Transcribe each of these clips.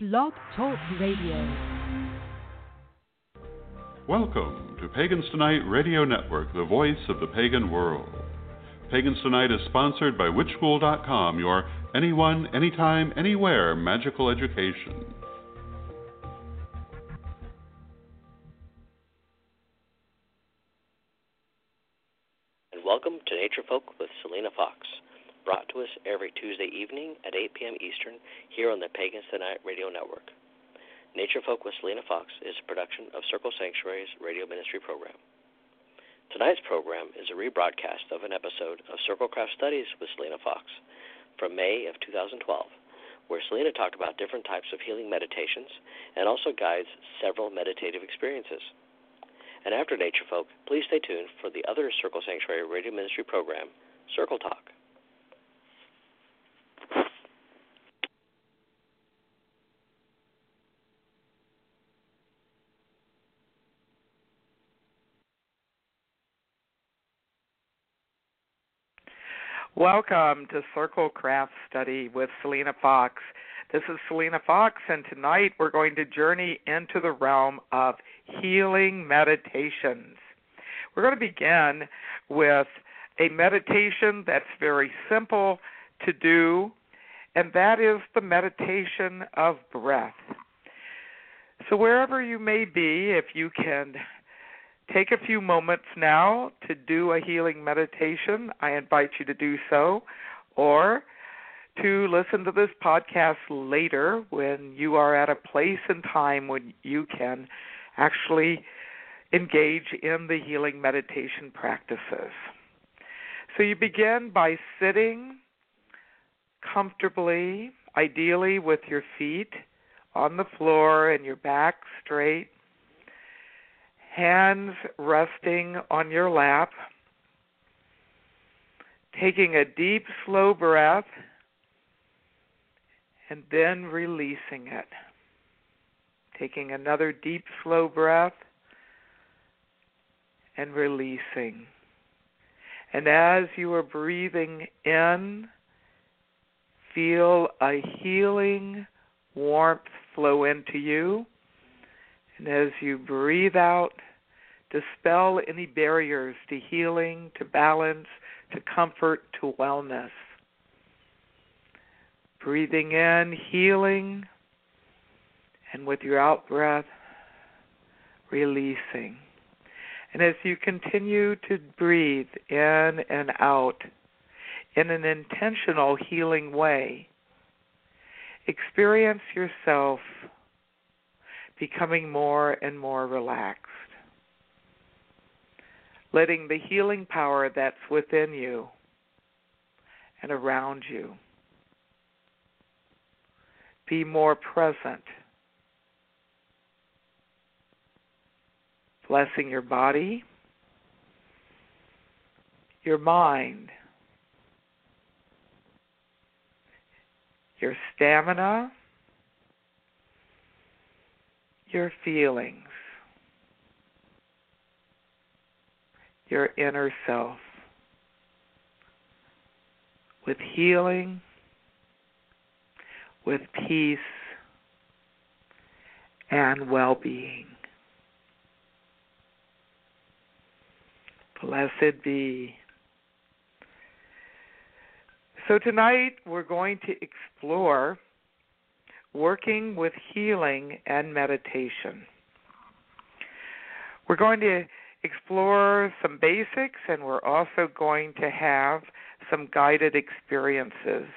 Blog Talk Radio. Welcome to Pagans Tonight Radio Network, the voice of the pagan world. Pagans Tonight is sponsored by WitchSchool.com, your anyone, anytime, anywhere magical education. Brought to us every Tuesday evening at 8 p.m. Eastern here on the Pagans Tonight Radio Network. Nature Folk with Selena Fox is a production of Circle Sanctuary's radio ministry program. Tonight's program is a rebroadcast of an episode of Circlecraft Studies with Selena Fox from May of 2012, where Selena talked about different types of healing meditations and also guides several meditative experiences. And after Nature Folk, please stay tuned for the other Circle Sanctuary radio ministry program, Circle Talk. Welcome to Circle Craft Study with Selena Fox. This is Selena Fox, and tonight we're going to journey into the realm of healing meditations. We're going to begin with a meditation that's very simple to do, and that is the meditation of breath. So, wherever you may be, if you can take a few moments now to do a healing meditation, I invite you to do so, or to listen to this podcast later when you are at a place and time when you can actually engage in the healing meditation practices. So you begin by sitting comfortably, ideally with your feet on the floor and your back straight hands resting on your lap, taking a deep, slow breath, and then releasing it. Taking another deep, slow breath and releasing. And as you are breathing in, feel a healing warmth flow into you. And as you breathe out, dispel any barriers to healing, to balance, to comfort, to wellness. Breathing in, healing, and with your out breath, releasing. And as you continue to breathe in and out in an intentional healing way, experience yourself becoming more and more relaxed letting the healing power that's within you and around you be more present. Blessing your body, your mind, your stamina, your feelings. Your inner self with healing, with peace, and well being. Blessed be. So, tonight we're going to explore working with healing and meditation. We're going to explore some basics, and we're also going to have some guided experiences.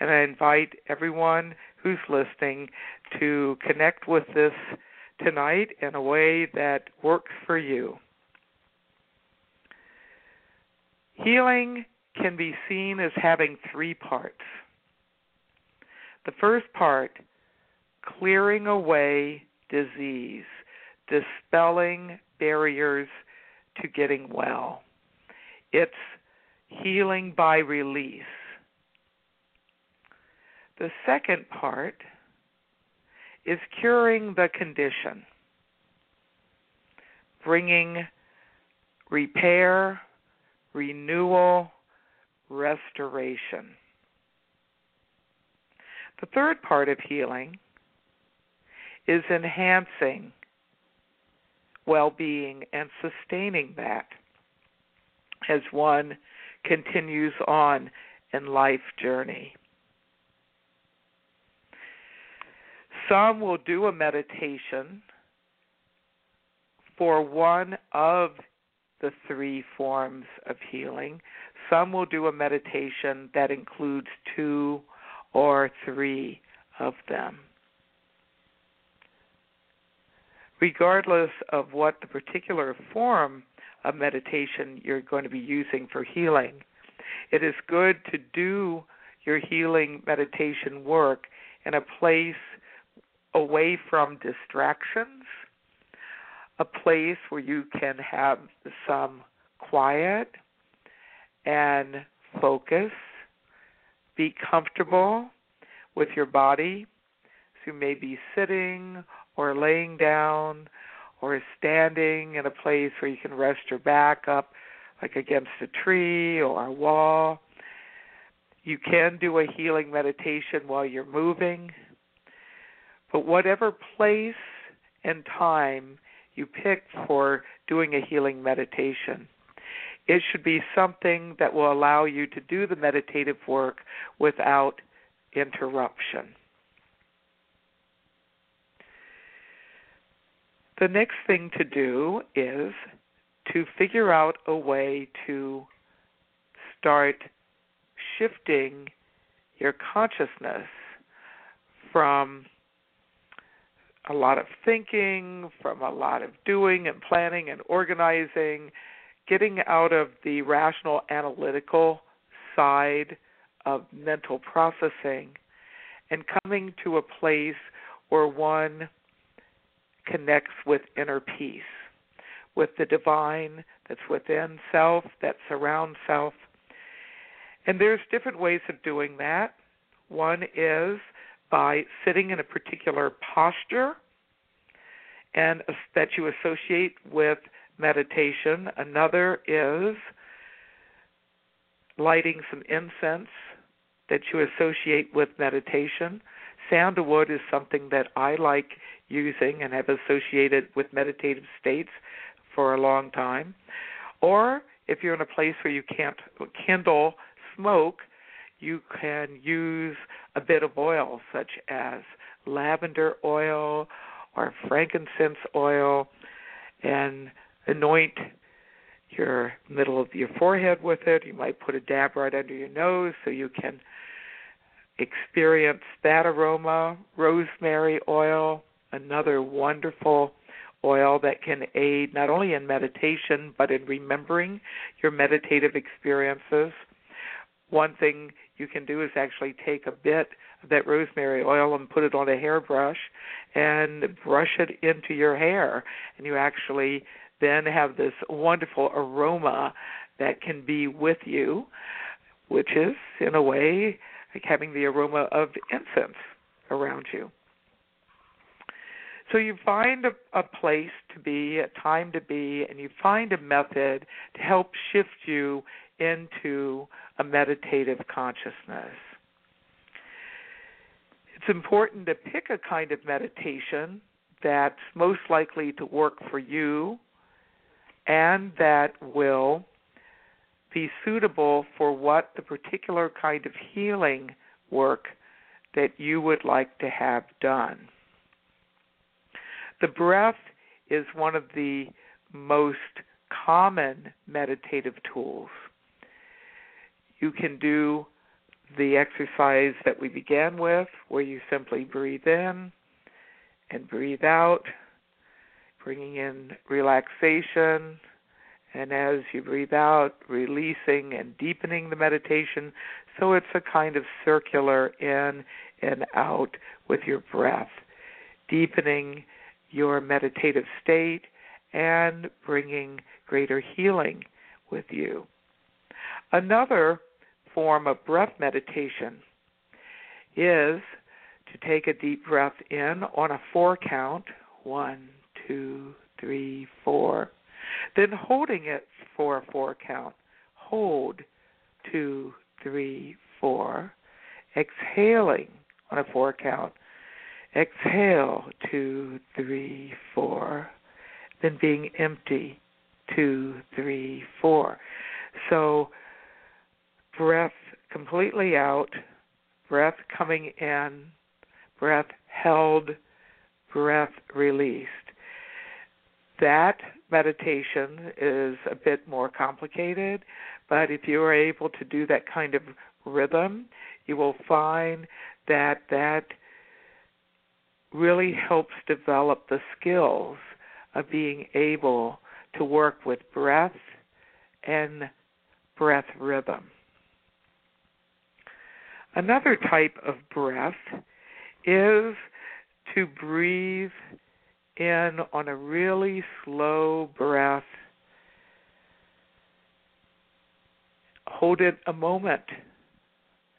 And I invite everyone who's listening to connect with this tonight in a way that works for you. Healing can be seen as having three parts. The first part, clearing away disease, dispelling barriers to getting well. It's healing by release. The second part is curing the condition, bringing repair, renewal, restoration. The third part of healing is enhancing well being and sustaining that as one continues on in life journey. Some will do a meditation for one of the three forms of healing. Some will do a meditation that includes two or three of them. Regardless of what the particular form of meditation you're going to be using for healing, it is good to do your healing meditation work in a place away from distractions, a place where you can have some quiet and focus, be comfortable with your body. So you may be sitting or laying down or standing in a place where you can rest your back up, like against a tree or a wall. You can do a healing meditation while you're moving. But whatever place and time you pick for doing a healing meditation, it should be something that will allow you to do the meditative work without interruption. The next thing to do is to figure out a way to start shifting your consciousness from a lot of thinking, from a lot of doing and planning and organizing, getting out of the rational analytical side of mental processing and coming to a place where one connects with inner peace, with the divine that's within self, that surrounds self. And there's different ways of doing that. One is by sitting in a particular posture and that you associate with meditation. Another is lighting some incense that you associate with meditation. Sandalwood is something that I like using and have associated with meditative states for a long time. Or if you're in a place where you can't kindle smoke, you can use a bit of oil, such as lavender oil or frankincense oil, and anoint your middle of your forehead with it. You might put a dab right under your nose so you can experience that aroma. Rosemary oil, another wonderful oil that can aid not only in meditation but in remembering your meditative experiences. One thing you can do is actually take a bit of that rosemary oil and put it on a hairbrush and brush it into your hair. And you actually then have this wonderful aroma that can be with you, which is, in a way, like having the aroma of incense around you. So you find a, a place to be, a time to be, and you find a method to help shift you into a meditative consciousness. It's important to pick a kind of meditation that's most likely to work for you and that will be suitable for what the particular kind of healing work that you would like to have done. The breath is one of the most common meditative tools you can do the exercise that we began with, where you simply breathe in and breathe out, bringing in relaxation, and as you breathe out, releasing and deepening the meditation. So it's a kind of circular in and out with your breath, deepening your meditative state and bringing greater healing with you. Another form of breath meditation is to take a deep breath in on a four count one, two, three, four. Then holding it for a four count. Hold two, three, four. Exhaling on a four count. Exhale, two, three, four. Then being empty, two, three, four. So, breath completely out, breath coming in, breath held, breath released. That meditation is a bit more complicated, but if you are able to do that kind of rhythm, you will find that that really helps develop the skills of being able to work with breath and breath rhythm. Another type of breath is to breathe in on a really slow breath. Hold it a moment,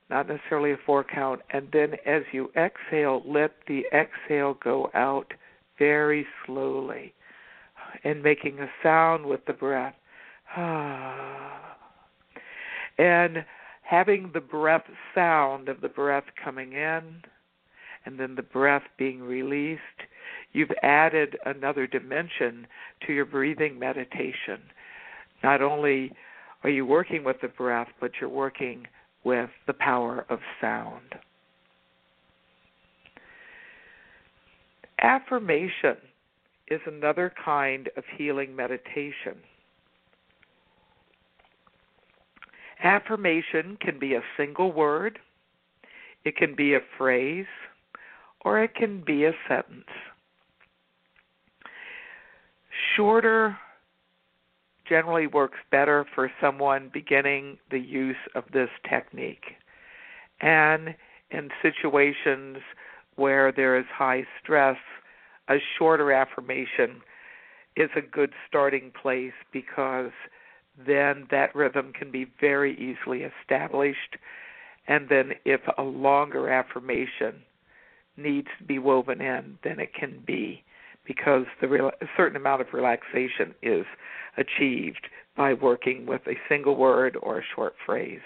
not necessarily a four count, and then as you exhale, let the exhale go out very slowly and making a sound with the breath. and having the breath sound of the breath coming in and then the breath being released, you've added another dimension to your breathing meditation. Not only are you working with the breath, but you're working with the power of sound. Affirmation is another kind of healing meditation. Affirmation can be a single word, it can be a phrase, or it can be a sentence. Shorter generally works better for someone beginning the use of this technique. And in situations where there is high stress, a shorter affirmation is a good starting place because then that rhythm can be very easily established. And then, if a longer affirmation needs to be woven in, then it can be because the real, a certain amount of relaxation is achieved by working with a single word or a short phrase.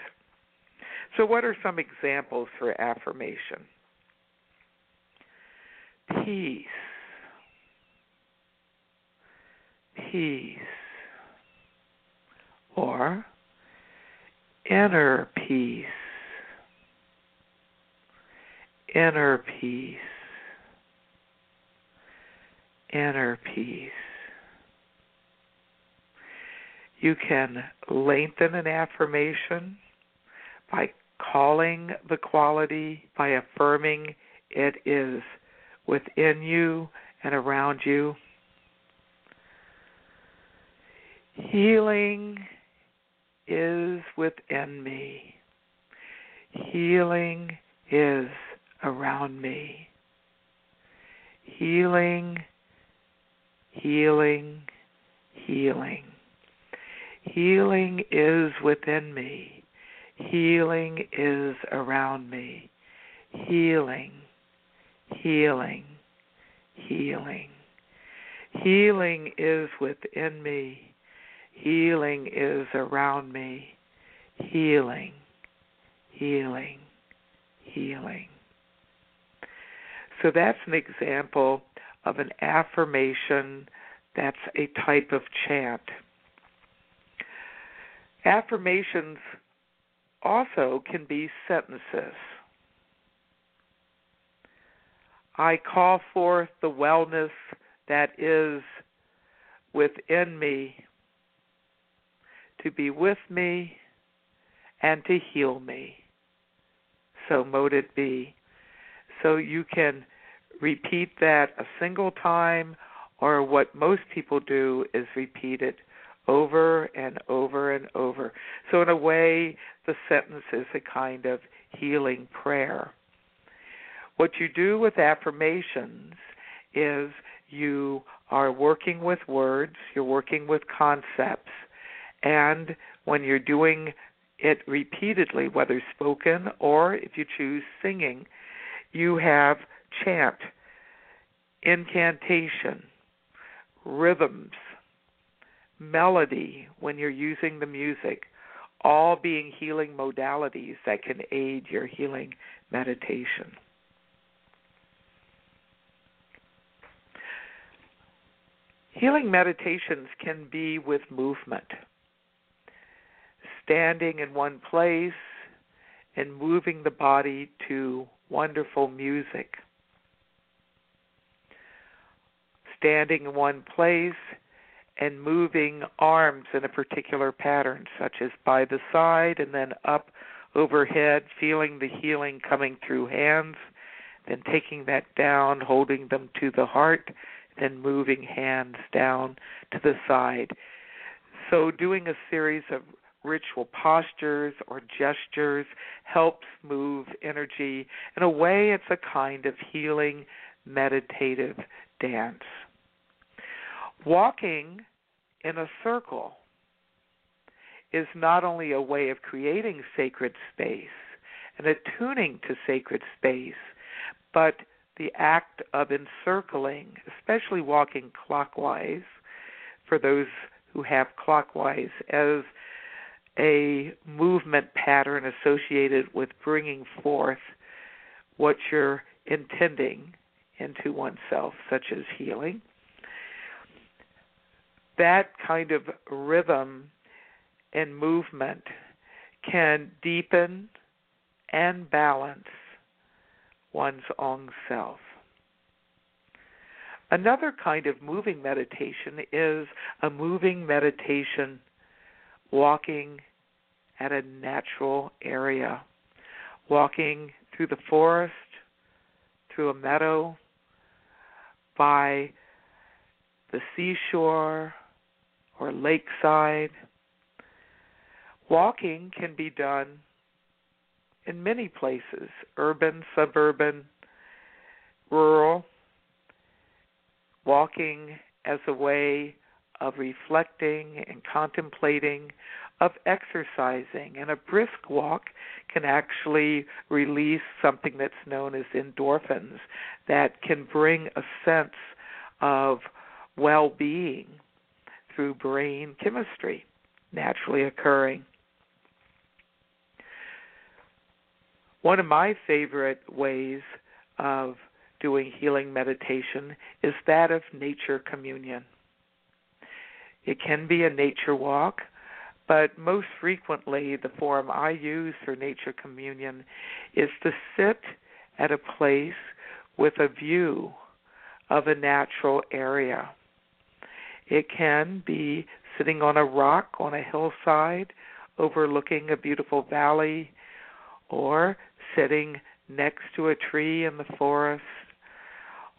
So, what are some examples for affirmation? Peace. Peace or inner peace, inner peace, inner peace. You can lengthen an affirmation by calling the quality, by affirming it is within you and around you. Healing is within me. Healing is around me. Healing, healing, healing. Healing is within me. Healing is around me. Healing, healing, healing. Healing is within me. Healing is around me. Healing, healing, healing. So that's an example of an affirmation that's a type of chant. Affirmations also can be sentences. I call forth the wellness that is within me to be with me and to heal me. So mote it be. So you can repeat that a single time, or what most people do is repeat it over and over and over. So, in a way, the sentence is a kind of healing prayer. What you do with affirmations is you are working with words, you're working with concepts, and when you're doing it repeatedly, whether spoken or if you choose singing, you have chant, incantation, rhythms, melody when you're using the music, all being healing modalities that can aid your healing meditation. Healing meditations can be with movement. Standing in one place and moving the body to wonderful music. Standing in one place and moving arms in a particular pattern, such as by the side and then up overhead, feeling the healing coming through hands, then taking that down, holding them to the heart, then moving hands down to the side. So, doing a series of ritual postures or gestures helps move energy. In a way, it's a kind of healing meditative dance. Walking in a circle is not only a way of creating sacred space and attuning to sacred space, but the act of encircling, especially walking clockwise, for those who have clockwise as a movement pattern associated with bringing forth what you're intending into oneself, such as healing. That kind of rhythm and movement can deepen and balance one's own self. Another kind of moving meditation is a moving meditation walking at a natural area, walking through the forest, through a meadow, by the seashore or lakeside. Walking can be done in many places urban, suburban, rural. Walking as a way of reflecting and contemplating, of exercising. And a brisk walk can actually release something that's known as endorphins that can bring a sense of well being through brain chemistry naturally occurring. One of my favorite ways of doing healing meditation is that of nature communion. It can be a nature walk, but most frequently the form I use for nature communion is to sit at a place with a view of a natural area. It can be sitting on a rock on a hillside overlooking a beautiful valley or sitting next to a tree in the forest,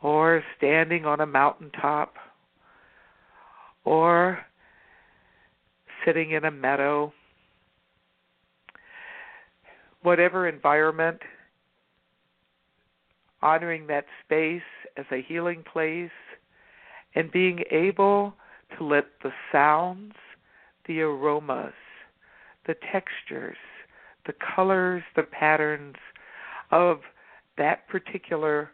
or standing on a mountaintop, or sitting in a meadow. Whatever environment, honoring that space as a healing place, and being able to let the sounds, the aromas, the textures, the colors, the patterns of that particular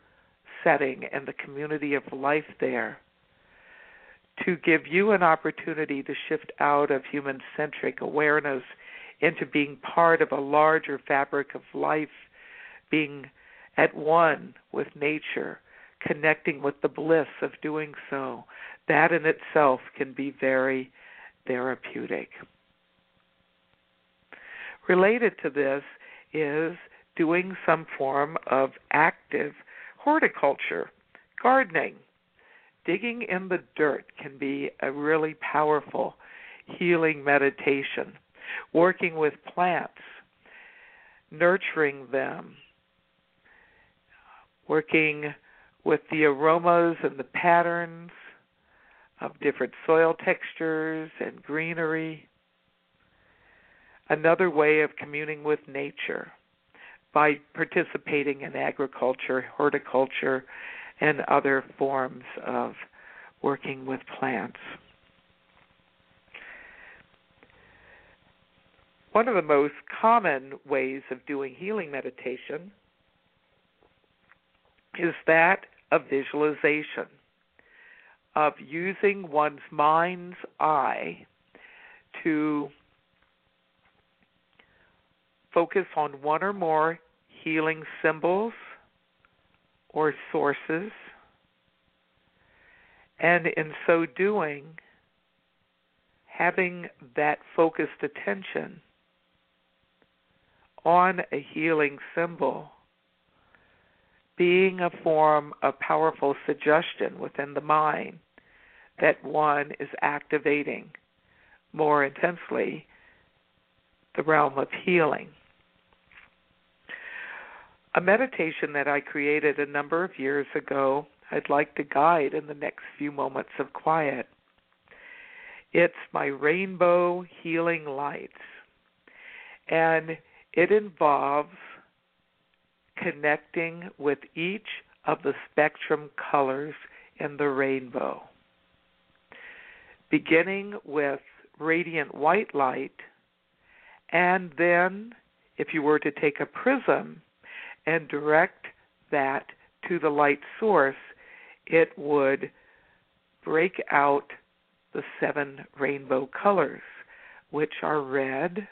setting and the community of life there to give you an opportunity to shift out of human centric awareness into being part of a larger fabric of life, being at one with nature, connecting with the bliss of doing so. That in itself can be very therapeutic. Related to this is doing some form of active horticulture, gardening. Digging in the dirt can be a really powerful healing meditation. Working with plants, nurturing them, working with the aromas and the patterns of different soil textures and greenery another way of communing with nature by participating in agriculture, horticulture, and other forms of working with plants. One of the most common ways of doing healing meditation is that of visualization, of using one's mind's eye to focus on one or more healing symbols or sources And in so doing, having that focused attention on a healing symbol being a form of powerful suggestion within the mind that one is activating more intensely the realm of healing. A meditation that I created a number of years ago, I'd like to guide in the next few moments of quiet. It's my Rainbow Healing Lights, and it involves connecting with each of the spectrum colors in the rainbow. Beginning with radiant white light, and then if you were to take a prism and direct that to the light source, it would break out the seven rainbow colors, which are red,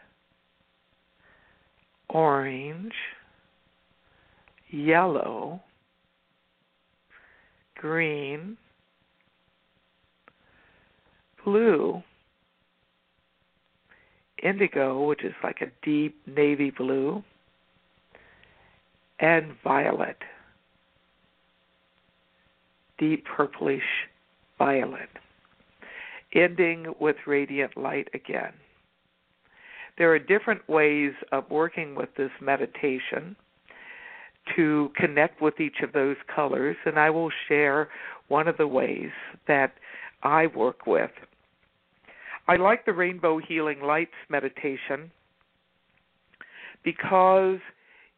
orange, yellow, green, blue, indigo, which is like a deep navy blue, and violet, deep purplish violet, ending with radiant light again. There are different ways of working with this meditation to connect with each of those colors, and I will share one of the ways that I work with. I like the Rainbow Healing Lights meditation because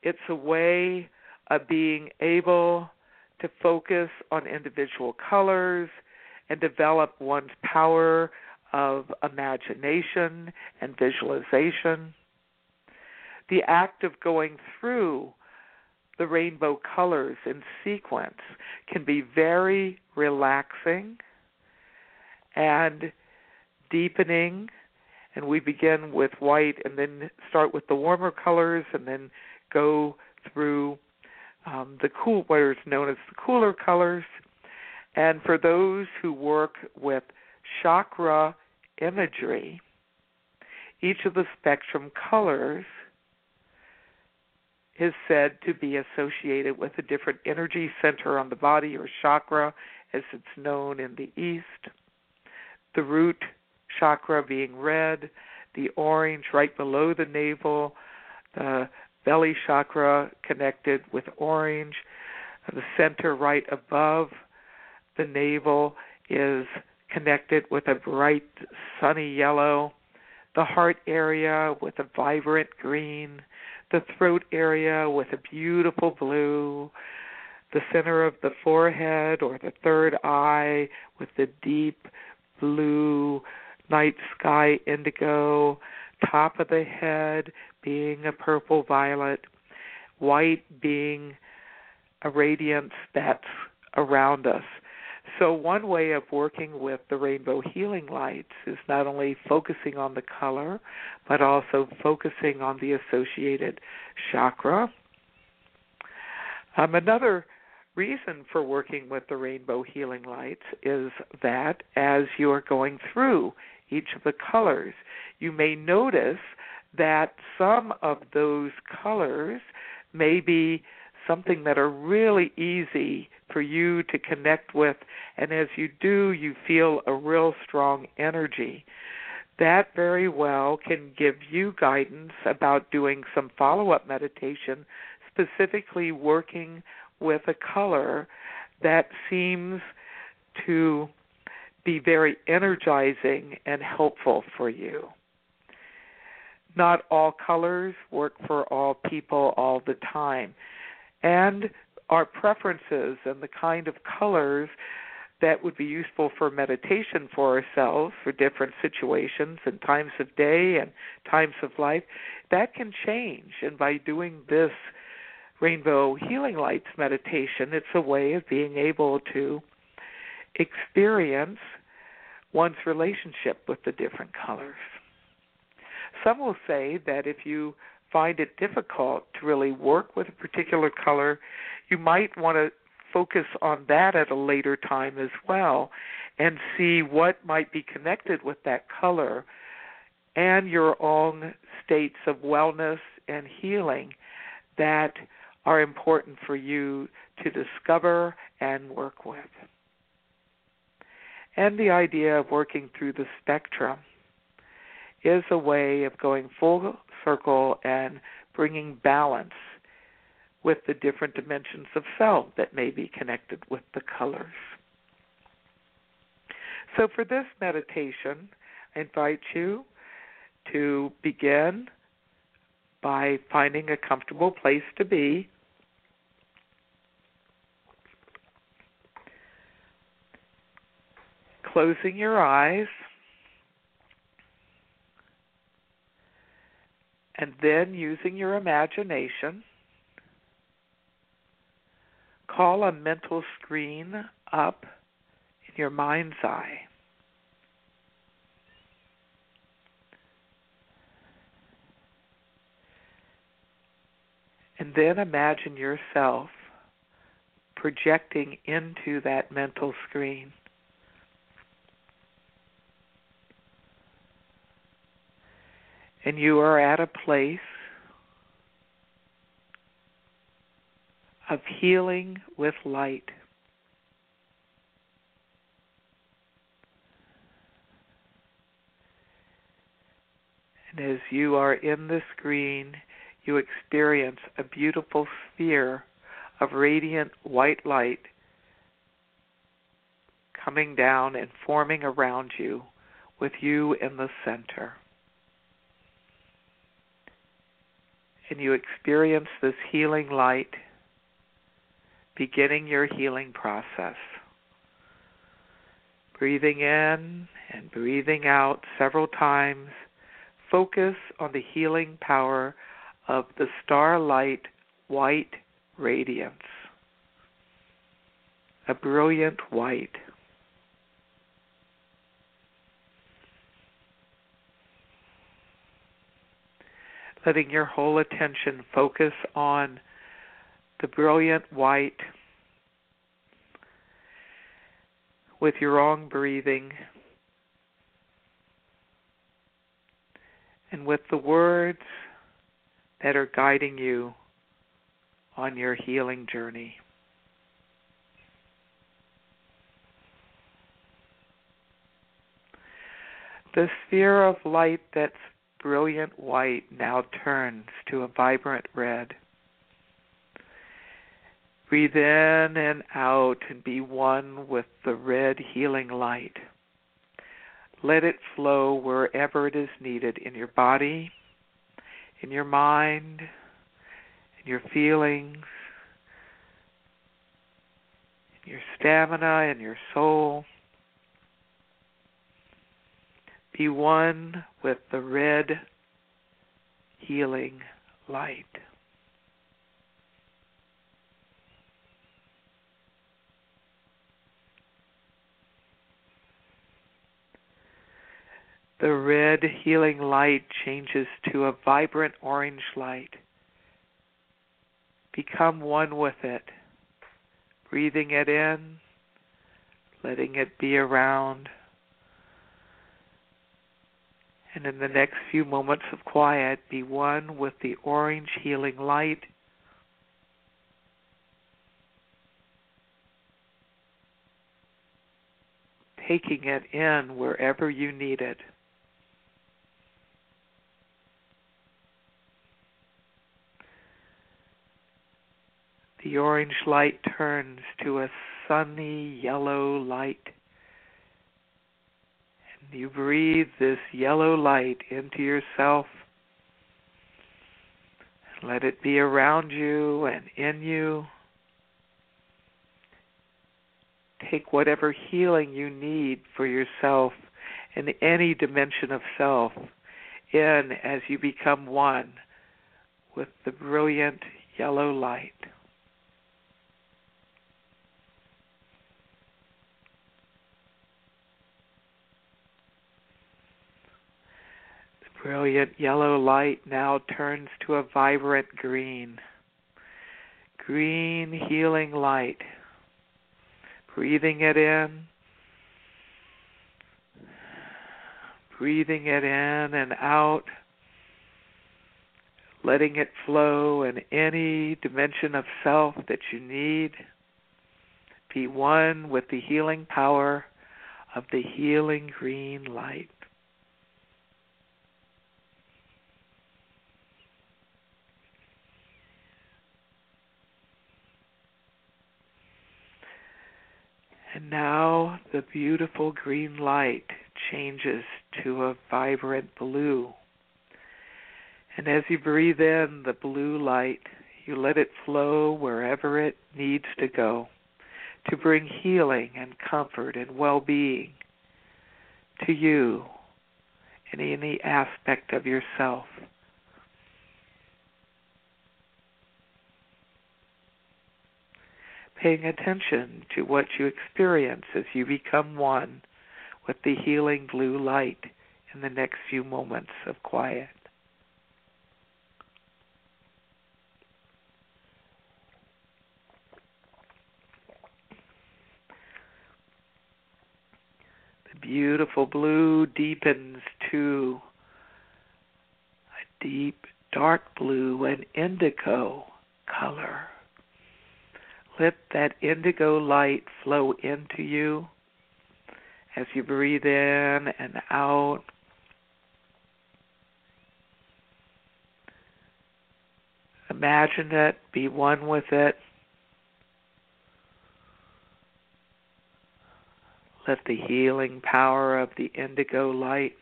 it's a way of being able to focus on individual colors and develop one's power of imagination and visualization. The act of going through the rainbow colors in sequence can be very relaxing and deepening. And we begin with white and then start with the warmer colors and then go through um, the cool, what is known as the cooler colors. And for those who work with chakra imagery, each of the spectrum colors is said to be associated with a different energy center on the body or chakra, as it's known in the East. The root chakra being red, the orange right below the navel, the belly chakra connected with orange, the center right above the navel is connected with a bright sunny yellow, the heart area with a vibrant green, the throat area with a beautiful blue, the center of the forehead or the third eye with the deep blue night sky indigo, top of the head being a purple violet, white being a radiance that's around us. So, one way of working with the rainbow healing lights is not only focusing on the color, but also focusing on the associated chakra. Um, another reason for working with the rainbow healing lights is that as you are going through each of the colors, you may notice that some of those colors may be something that are really easy for you to connect with. And as you do, you feel a real strong energy. That very well can give you guidance about doing some follow up meditation, specifically working with a color that seems to be very energizing and helpful for you. Not all colors work for all people all the time and our preferences and the kind of colors that would be useful for meditation for ourselves for different situations and times of day and times of life that can change. And by doing this rainbow healing lights meditation it's a way of being able to experience one's relationship with the different colors. Some will say that if you find it difficult to really work with a particular color, you might want to focus on that at a later time as well and see what might be connected with that color and your own states of wellness and healing that are important for you to discover and work with. And the idea of working through the spectrum is a way of going full circle and bringing balance with the different dimensions of self that may be connected with the colors. So, for this meditation, I invite you to begin by finding a comfortable place to be. Closing your eyes and then using your imagination, call a mental screen up in your mind's eye. And then imagine yourself projecting into that mental screen. And you are at a place of healing with light. And as you are in the screen, you experience a beautiful sphere of radiant white light coming down and forming around you with you in the center. And you experience this healing light beginning your healing process. Breathing in and breathing out several times, focus on the healing power of the starlight white radiance. A brilliant white. Letting your whole attention focus on the brilliant white with your own breathing and with the words that are guiding you on your healing journey. The sphere of light that's brilliant white now turns to a vibrant red. Breathe in and out and be one with the red healing light. Let it flow wherever it is needed in your body in your mind, in your feelings, in your stamina, in your soul. Be one with the red healing light. The red healing light changes to a vibrant orange light. Become one with it, breathing it in, letting it be around. And in the next few moments of quiet, be one with the orange healing light. Taking it in wherever you need it. the orange light turns to a sunny yellow light. You breathe this yellow light into yourself. Let it be around you and in you. Take whatever healing you need for yourself in any dimension of self in as you become one with the brilliant yellow light. Brilliant yellow light now turns to a vibrant green. Green healing light. Breathing it in breathing it in and out, letting it flow in any dimension of self that you need. Be one with the healing power of the healing green light. And now the beautiful green light changes to a vibrant blue. And as you breathe in the blue light, you let it flow wherever it needs to go to bring healing and comfort and well being to you and any aspect of yourself. Paying attention to what you experience as you become one with the healing blue light in the next few moments of quiet. The beautiful blue deepens to a deep dark blue and indigo color. Let that indigo light flow into you as you breathe in and out. Imagine it, be one with it. Let the healing power of the indigo light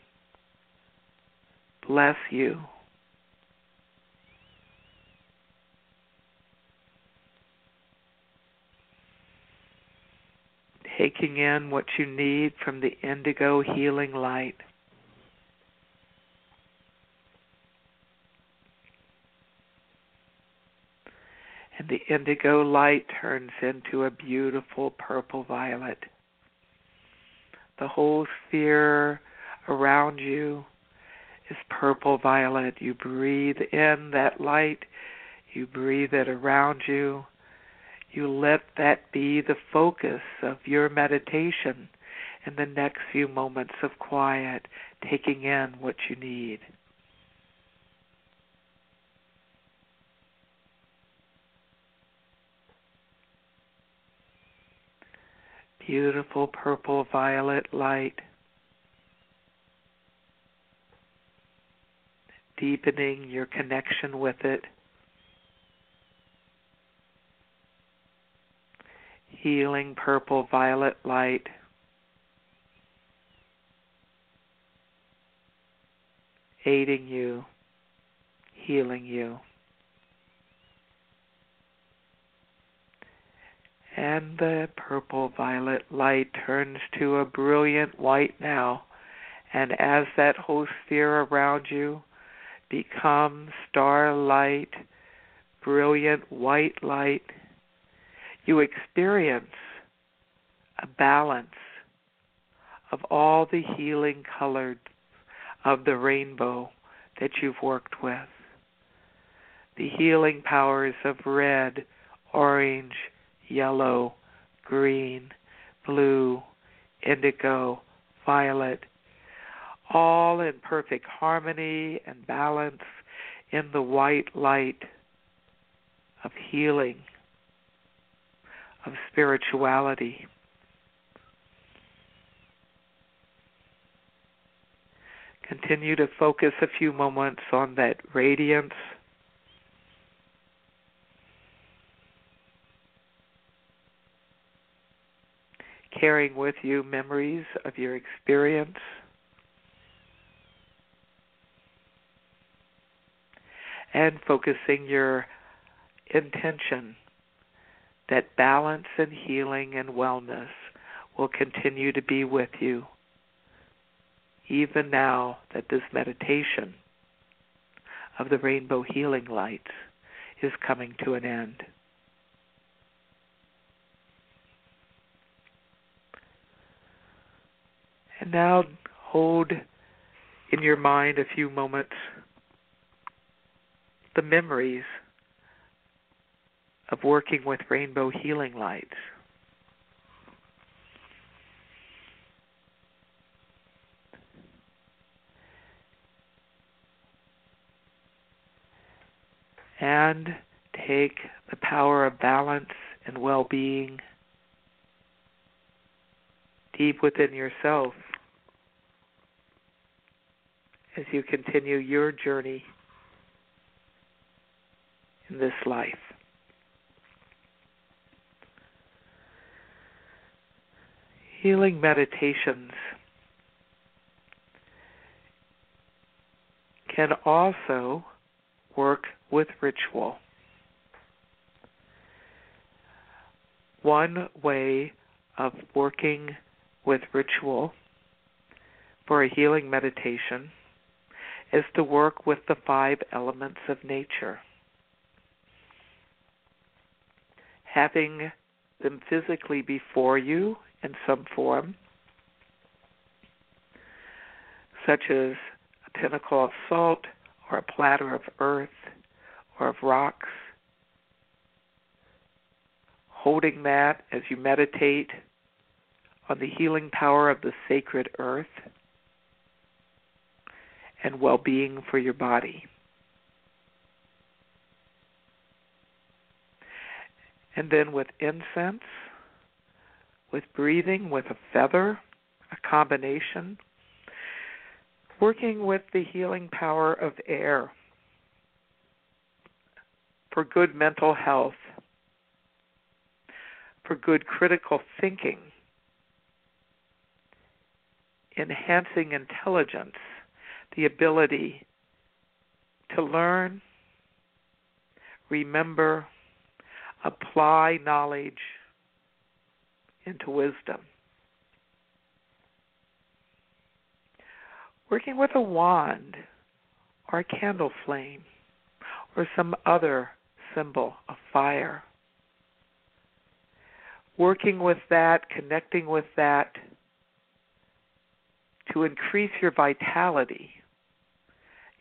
bless you. Taking in what you need from the indigo healing light. And the indigo light turns into a beautiful purple violet the whole sphere around you is purple violet. You breathe in that light, you breathe it around you. You let that be the focus of your meditation in the next few moments of quiet, taking in what you need. beautiful purple violet light, deepening your connection with it. Healing purple violet light. Aiding you, healing you. and the purple violet light turns to a brilliant white now. And as that whole sphere around you becomes starlight, brilliant white light, you experience a balance of all the healing colors of the rainbow that you've worked with. The healing powers of red, orange, yellow, green, blue, indigo, violet, all in perfect harmony and balance in the white light of healing, of spirituality. Continue to focus a few moments on that radiance carrying with you memories of your experience. And focusing your intention that balance and healing and wellness will continue to be with you even now that this meditation of the rainbow healing lights is coming to an end. And now hold in your mind a few moments the memories of working with rainbow healing lights. And take the power of balance and well being deep within yourself as you continue your journey in this life. Healing meditations can also work with ritual. One way of working with ritual for a healing meditation is to work with the five elements of nature. Having them physically before you in some form, such as a pinnacle of salt or a platter of earth or of rocks. Holding that as you meditate on the healing power of the sacred earth and well being for your body. And then with incense, with breathing, with a feather, a combination, working with the healing power of air for good mental health, for good critical thinking, enhancing intelligence, the ability to learn, remember, apply knowledge into wisdom. Working with a wand or a candle flame or some other symbol of fire. Working with that, connecting with that to increase your vitality,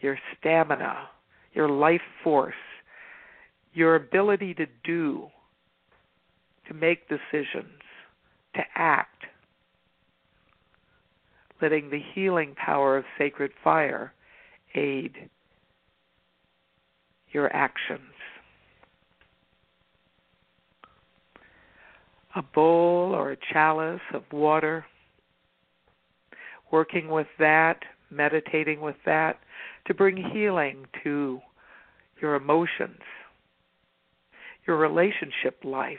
your stamina, your life force, your ability to do, to make decisions, to act, letting the healing power of sacred fire aid your actions. A bowl or a chalice of water, working with that, meditating with that, to bring healing to your emotions, your relationship life,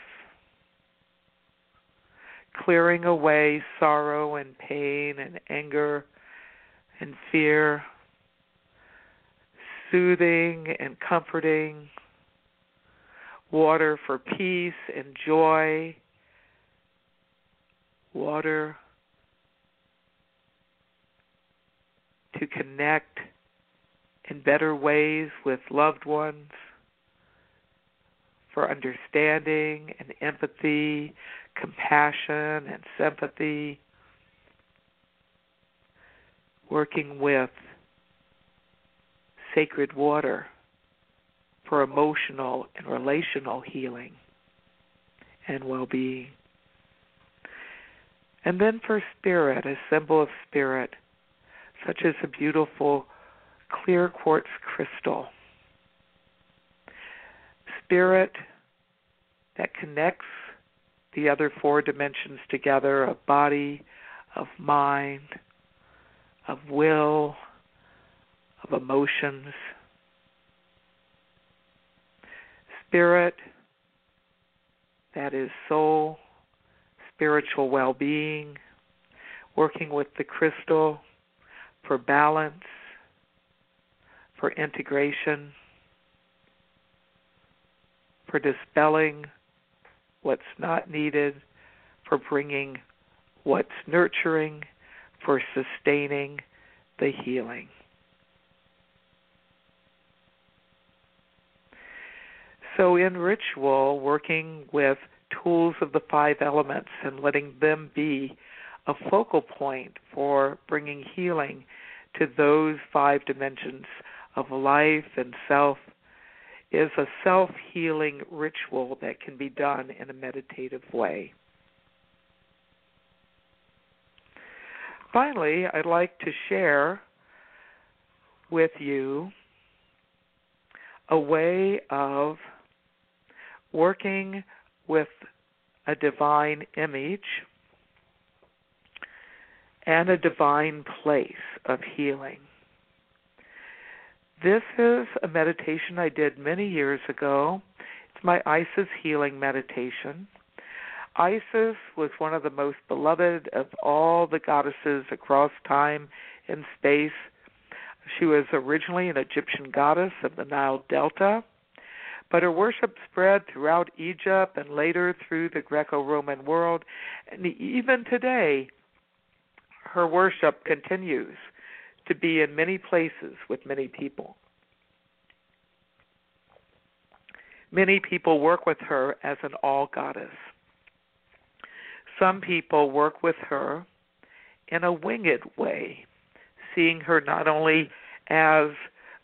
clearing away sorrow and pain and anger and fear, soothing and comforting, water for peace and joy, water to connect in better ways with loved ones, for understanding and empathy, compassion and sympathy, working with sacred water for emotional and relational healing and well being. And then for spirit, a symbol of spirit, such as a beautiful clear quartz crystal. Spirit that connects the other four dimensions together of body, of mind, of will, of emotions. Spirit, that is soul, spiritual well being, working with the crystal for balance, for integration, for dispelling what's not needed, for bringing what's nurturing, for sustaining the healing. So, in ritual, working with tools of the five elements and letting them be a focal point for bringing healing to those five dimensions of life and self is a self healing ritual that can be done in a meditative way. Finally, I'd like to share with you a way of working with a divine image and a divine place of healing. This is a meditation I did many years ago. It's my Isis healing meditation. Isis was one of the most beloved of all the goddesses across time and space. She was originally an Egyptian goddess of the Nile Delta, but her worship spread throughout Egypt and later through the Greco Roman world. And even today, her worship continues to be in many places with many people. Many people work with her as an all goddess. Some people work with her in a winged way, seeing her not only as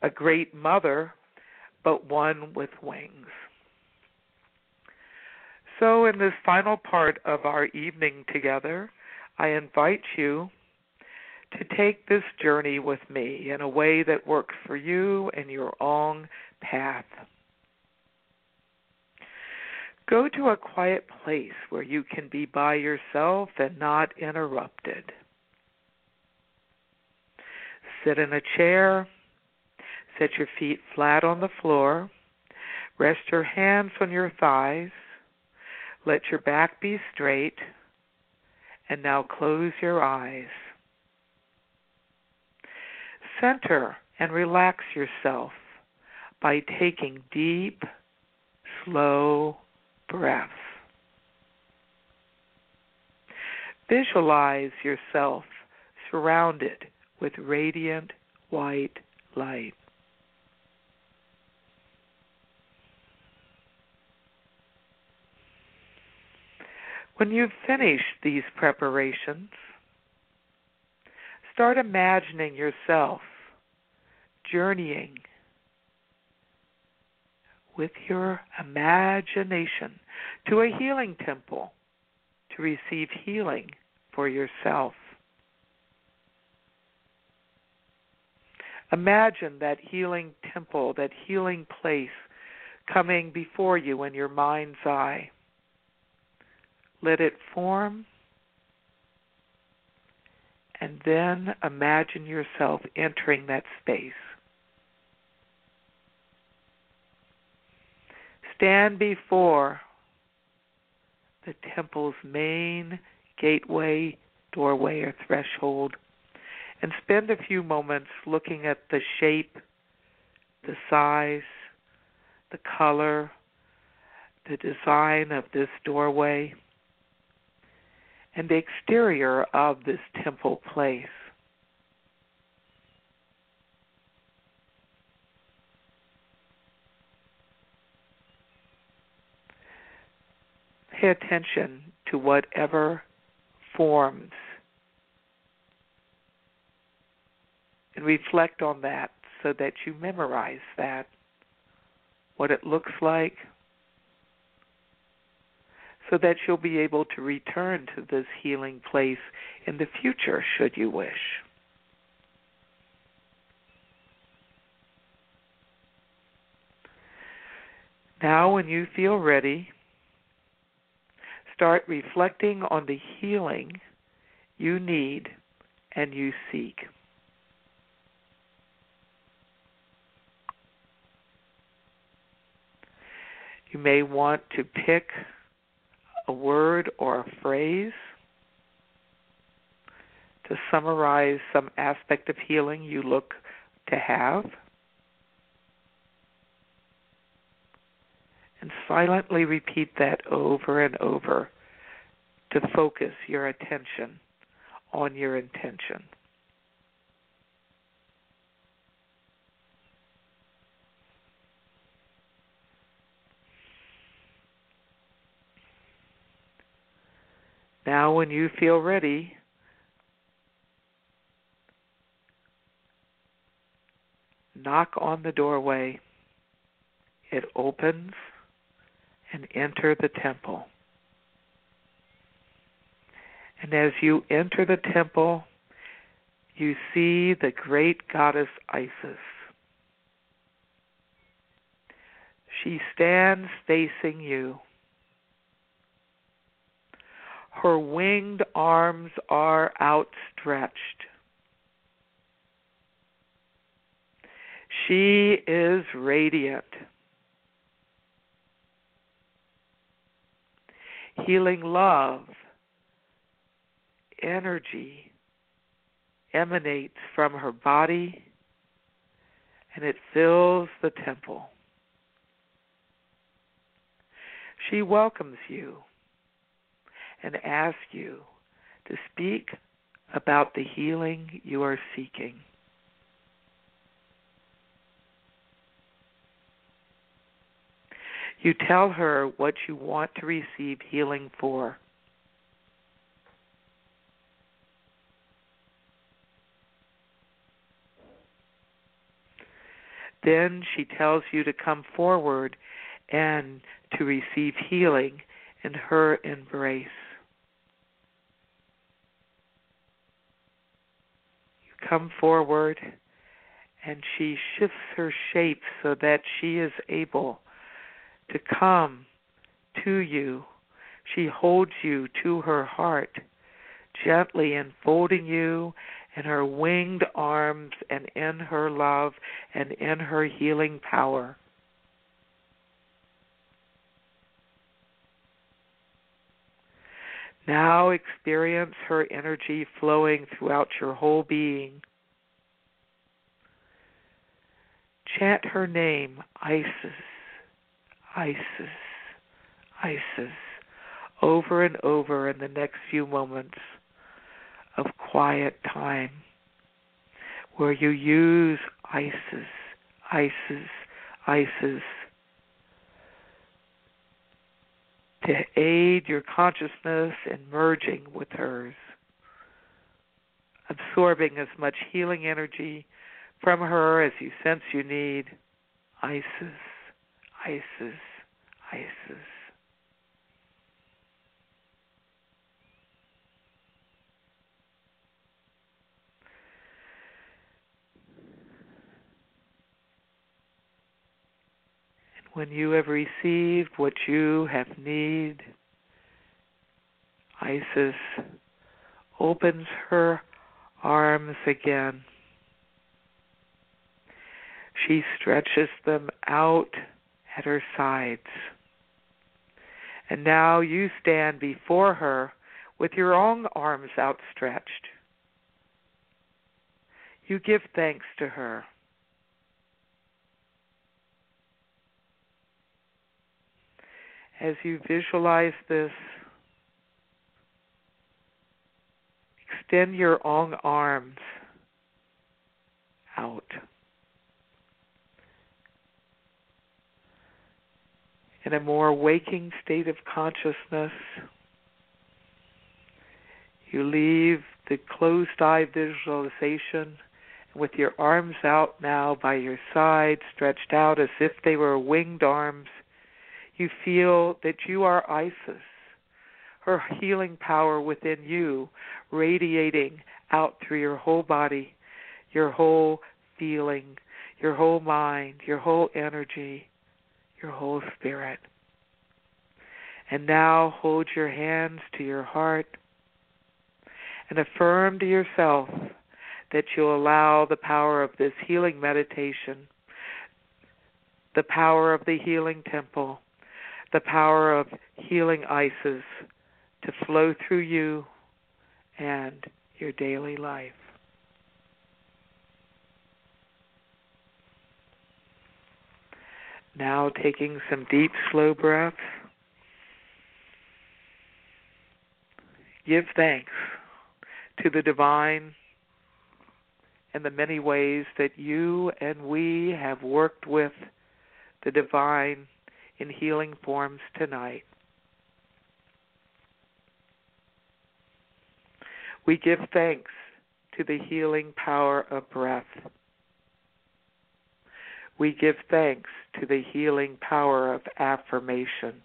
a great mother, but one with wings. So, in this final part of our evening together, I invite you to take this journey with me in a way that works for you and your own path. Go to a quiet place where you can be by yourself and not interrupted. Sit in a chair. Set your feet flat on the floor. Rest your hands on your thighs. Let your back be straight. And now close your eyes. Center and relax yourself by taking deep, slow breaths. Visualize yourself surrounded with radiant white light. When you've finished these preparations, start imagining yourself journeying with your imagination to a healing temple to receive healing for yourself. Imagine that healing temple, that healing place coming before you in your mind's eye. Let it form, and then imagine yourself entering that space. Stand before the temple's main gateway, doorway, or threshold and spend a few moments looking at the shape, the size, the color, the design of this doorway, and the exterior of this temple place. Pay attention to whatever forms and reflect on that so that you memorize that, what it looks like, so that you'll be able to return to this healing place in the future should you wish. Now, when you feel ready, start reflecting on the healing you need and you seek. You may want to pick a word or a phrase to summarize some aspect of healing you look to have. And silently repeat that over and over to focus your attention on your intention. Now, when you feel ready, knock on the doorway. It opens and enter the temple. And as you enter the temple, you see the great goddess Isis. She stands facing you. Her winged arms are outstretched. She is radiant. Healing love, energy emanates from her body and it fills the temple. She welcomes you and asks you to speak about the healing you are seeking. You tell her what you want to receive healing for. Then she tells you to come forward and to receive healing in her embrace. You come forward and she shifts her shape so that she is able to come to you. She holds you to her heart, gently enfolding you in her winged arms and in her love and in her healing power. Now experience her energy flowing throughout your whole being. Chant her name, Isis, Isis, Isis, over and over in the next few moments of quiet time where you use Isis, Isis, Isis to aid your consciousness in merging with hers, absorbing as much healing energy from her as you sense you need. Isis, Isis, Isis. when you have received what you have need, Isis opens her arms again. She stretches them out at her sides. And now you stand before her with your own arms outstretched. You give thanks to her. as you visualize this, extend your own arms out. In a more waking state of consciousness, you leave the closed eye visualization with your arms out now by your side, stretched out as if they were winged arms. You feel that you are Isis, her healing power within you, radiating out through your whole body, your whole feeling, your whole mind, your whole energy, your whole spirit. And now hold your hands to your heart and affirm to yourself that you'll allow the power of this healing meditation, the power of the healing temple, the power of healing Isis to flow through you and your daily life. Now taking some deep, slow breaths. Give thanks to the divine and the many ways that you and we have worked with the divine in healing forms tonight. We give thanks to the healing power of breath. We give thanks to the healing power of affirmation.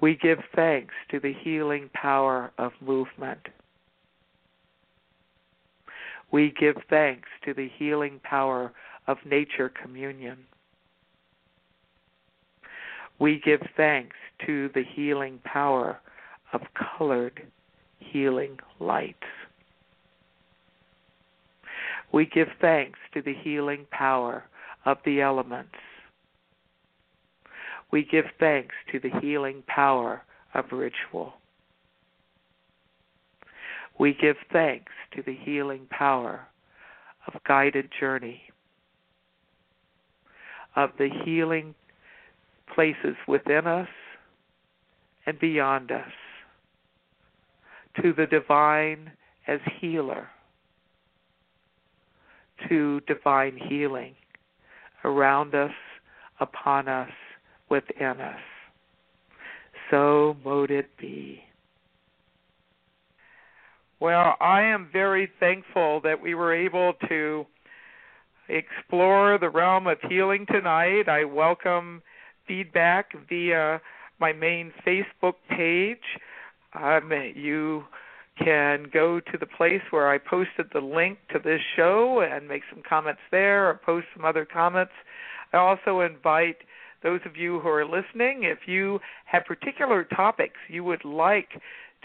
We give thanks to the healing power of movement. We give thanks to the healing power of nature communion. We give thanks to the healing power of colored healing lights. We give thanks to the healing power of the elements. We give thanks to the healing power of ritual. We give thanks to the healing power of guided journey, of the healing places within us and beyond us, to the divine as healer, to divine healing around us, upon us, within us. So mote it be. Well, I am very thankful that we were able to explore the realm of healing tonight. I welcome feedback via my main Facebook page. Um, you can go to the place where I posted the link to this show and make some comments there or post some other comments. I also invite those of you who are listening, if you have particular topics you would like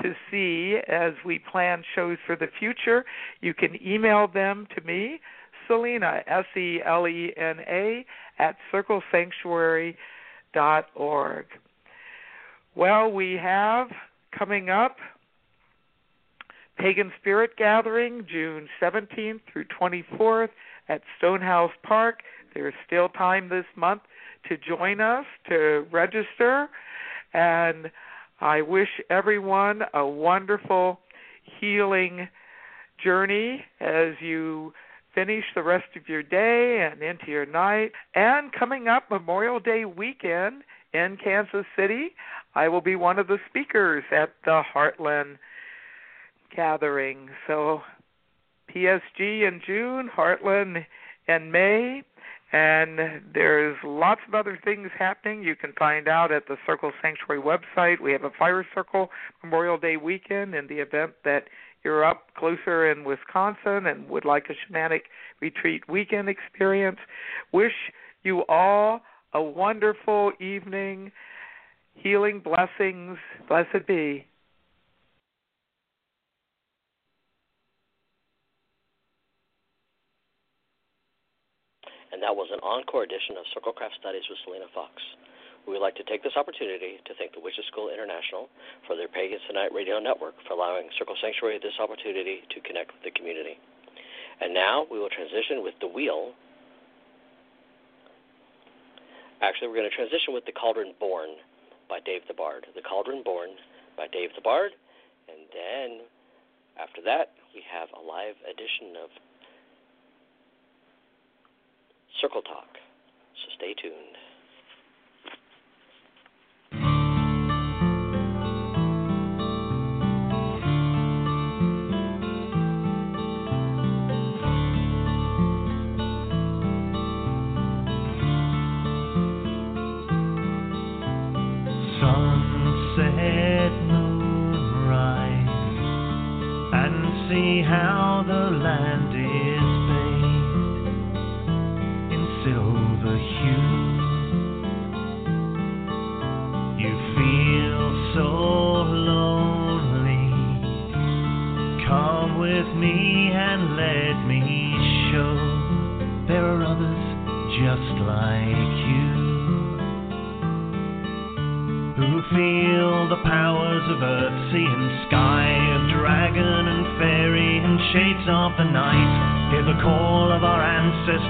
to see as we plan shows for the future, you can email them to me, Selena, S E L E N A, at circlesanctuary.org. Well, we have coming up Pagan Spirit Gathering, June 17th through 24th at Stonehouse Park. There's still time this month to join us, to register, and I wish everyone a wonderful healing journey as you finish the rest of your day and into your night. And coming up Memorial Day weekend in Kansas City, I will be one of the speakers at the Heartland gathering. So PSG in June, Heartland in May, and there's lots of other things happening. You can find out at the Circle Sanctuary website. We have a Fire Circle Memorial Day weekend in the event that you're up closer in Wisconsin and would like a shamanic retreat weekend experience. Wish you all a wonderful evening. Healing blessings. Blessed be. and that was an encore edition of Circlecraft Studies with Selena Fox. We would like to take this opportunity to thank the Witches School International for their Pagans Tonight radio network for allowing Circle Sanctuary this opportunity to connect with the community. And now we will transition with The Wheel. Actually, we're going to transition with The Cauldron Born by Dave the Bard. The Cauldron Born by Dave the Bard. And then after that, we have a live edition of Circle Talk. So stay tuned.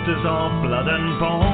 Ancestors of blood and bone,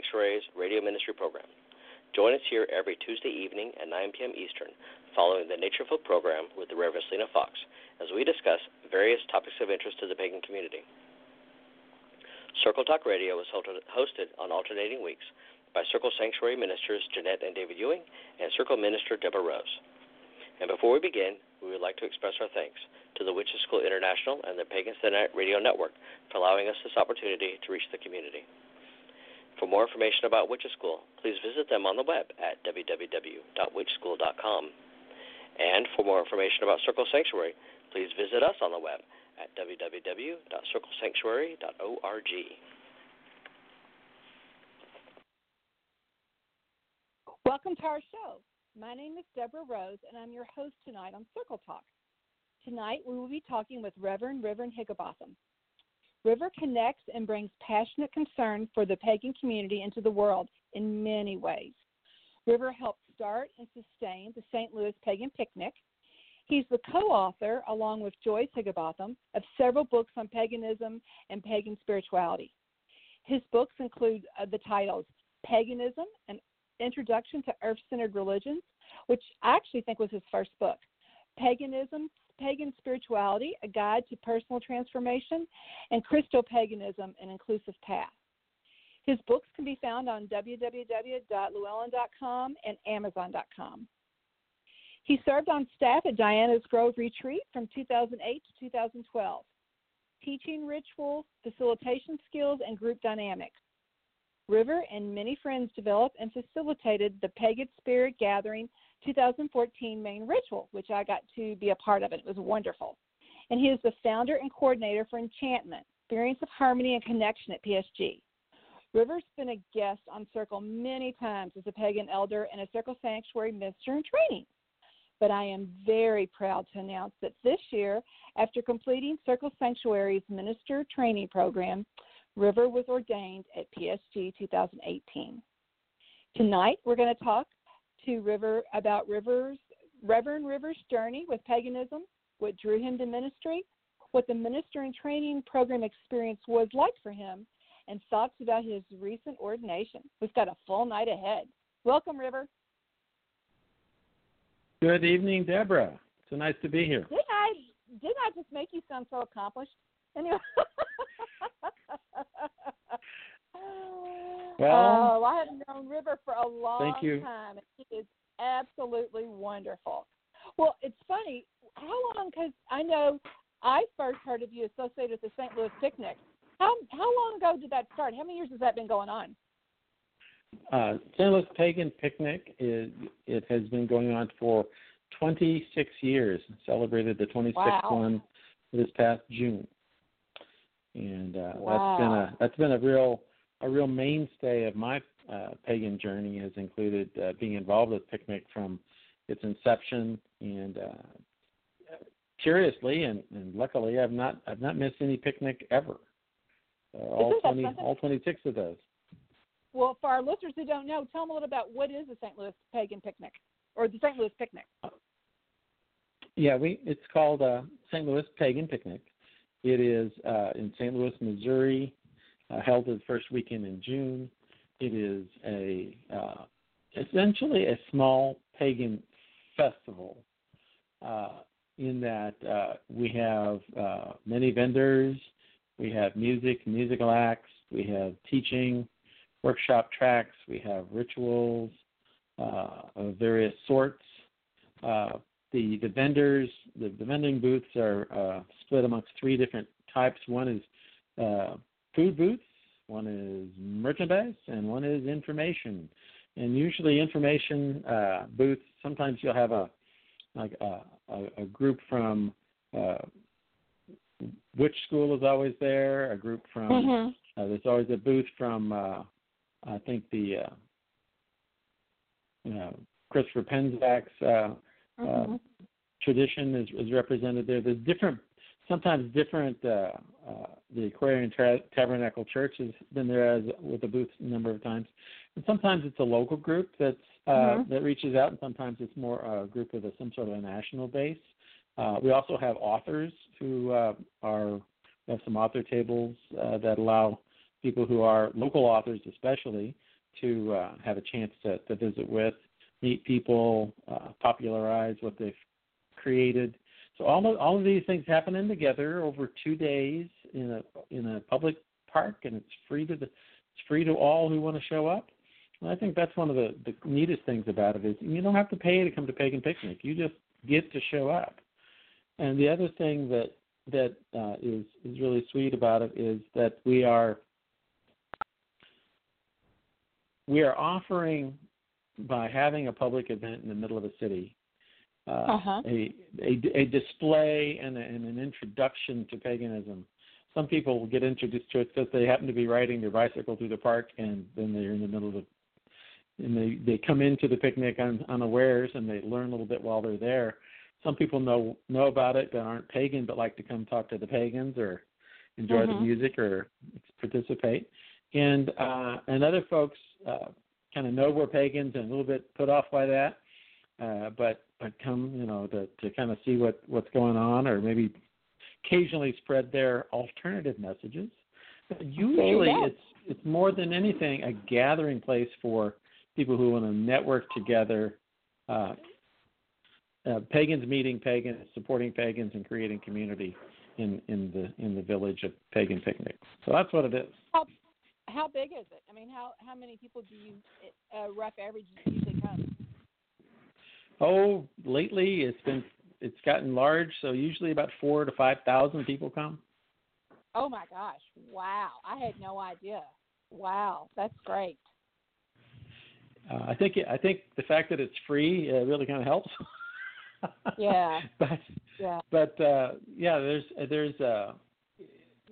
Sanctuary's radio ministry program. Join us here every Tuesday evening at 9 p.m. Eastern, following the Nature Folk program with the Reverend Selena Fox, as we discuss various topics of interest to the pagan community. Circle Talk Radio is hosted on alternating weeks by Circle Sanctuary ministers Jeanette and David Ewing and Circle minister Deborah Rose. And before we begin, we would like to express our thanks to the Witches School International and the Pagans Tonight Radio Network for allowing us this opportunity to reach the community. For more information about Witches School, please visit them on the web at www.witchschool.com. And for more information about Circle Sanctuary, please visit us on the web at www.circlesanctuary.org. Welcome to our show. My name is Deborah Rose, and I'm your host tonight on Circle Talk. Tonight, we will be talking with Reverend Reverend Higginbotham. River connects and brings passionate concern for the pagan community into the world in many ways. River helped start and sustain the St. Louis Pagan Picnic. He's the co author, along with Joyce Higginbotham, of several books on paganism and pagan spirituality. His books include uh, the titles Paganism, an Introduction to Earth Centered Religions, which I actually think was his first book. Paganism, Pagan Spirituality, A Guide to Personal Transformation, and Christopaganism, An Inclusive Path. His books can be found on www.llewellyn.com and amazon.com. He served on staff at Diana's Grove Retreat from 2008 to 2012, teaching rituals, facilitation skills, and group dynamics. River and many friends developed and facilitated the Pagan Spirit Gathering 2014 main ritual, which I got to be a part of. It, it was wonderful. And he is the founder and coordinator for Enchantment, Experience of Harmony and Connection at PSG. River's been a guest on Circle many times as a pagan elder and a Circle Sanctuary minister in training. But I am very proud to announce that this year, after completing Circle Sanctuary's minister training program, River was ordained at PSG 2018. Tonight, we're going to talk to River about River's Reverend River's journey with paganism, what drew him to ministry, what the ministering training program experience was like for him, and thoughts about his recent ordination. We've got a full night ahead. Welcome, River. Good evening, Deborah. So nice to be here. Did I did I just make you sound so accomplished? Anyway. well, oh, I have known River for a long thank you. time, and he is absolutely wonderful. Well, it's funny. How long? Because I know I first heard of you associated with the St. Louis Picnic. How how long ago did that start? How many years has that been going on? Uh, St. Louis Pagan Picnic is it has been going on for 26 years. Celebrated the 26th wow. one this past June and uh, wow. that's been a that's been a real a real mainstay of my uh, pagan journey has included uh, being involved with picnic from its inception and uh, curiously and, and luckily I've not I've not missed any picnic ever uh, all twenty all twenty six of those. Well, for our listeners who don't know, tell them a little about what is the St. Louis Pagan Picnic or the St. Louis Picnic. Yeah, we it's called uh, St. Louis Pagan Picnic, it is uh, in St. Louis, Missouri, uh, held the first weekend in June. It is a uh, essentially a small pagan festival uh, in that uh, we have uh, many vendors, we have music, musical acts, we have teaching, workshop tracks, we have rituals of various sorts the the vendors the, the vending booths are uh, split amongst three different types. One is uh, food booths, one is merchandise, and one is information. And usually, information uh, booths. Sometimes you'll have a like a, a, a group from uh, Witch School is always there. A group from mm-hmm. uh, there's always a booth from uh, I think the uh, you know, Christopher Penczak's uh, mm-hmm. uh, tradition is, is represented there. There's different, sometimes different. Uh, uh, the Aquarian Tra- Tabernacle Church has been there as with a booth a number of times, and sometimes it's a local group that's uh, mm-hmm. that reaches out, and sometimes it's more a group with a, some sort of a national base. Uh, we also have authors who uh, are We have some author tables uh, that allow people who are local authors, especially, to uh, have a chance to, to visit with, meet people, uh, popularize what they've created. So all of all of these things happening together over two days in a in a public park, and it's free to the it's free to all who want to show up. And I think that's one of the, the neatest things about it is you don't have to pay to come to Pagan Picnic. You just get to show up. And the other thing that that uh, is is really sweet about it is that we are we are offering by having a public event in the middle of a city uh, Uh-huh. a, a a display and, a, and an introduction to paganism. Some people will get introduced to it because they happen to be riding their bicycle through the park, and then they're in the middle of the and they they come into the picnic un, unawares and they learn a little bit while they're there. Some people know know about it but aren't pagan, but like to come talk to the pagans or enjoy the Mhm. music or participate. And uh, and other folks uh, kind of know we're pagans and a little bit put off by that, uh, but but come you know to to kind of see what what's going on or maybe occasionally spread their alternative messages. But usually it's it's more than anything a gathering place for people who want to network together. Uh, uh, pagans meeting pagans, supporting pagans, and creating community in, in the in the village of Pagan Picnic. So that's what it is. How big is it? I mean, how how many people do you uh, rough average usually come? Oh, lately it's been it's gotten large, so usually about four to five thousand people come. Oh my gosh! Wow, I had no idea. Wow, that's great. Uh, I think I think the fact that it's free uh, really kind of helps. Yeah. but Yeah. but uh, yeah, there's there's uh,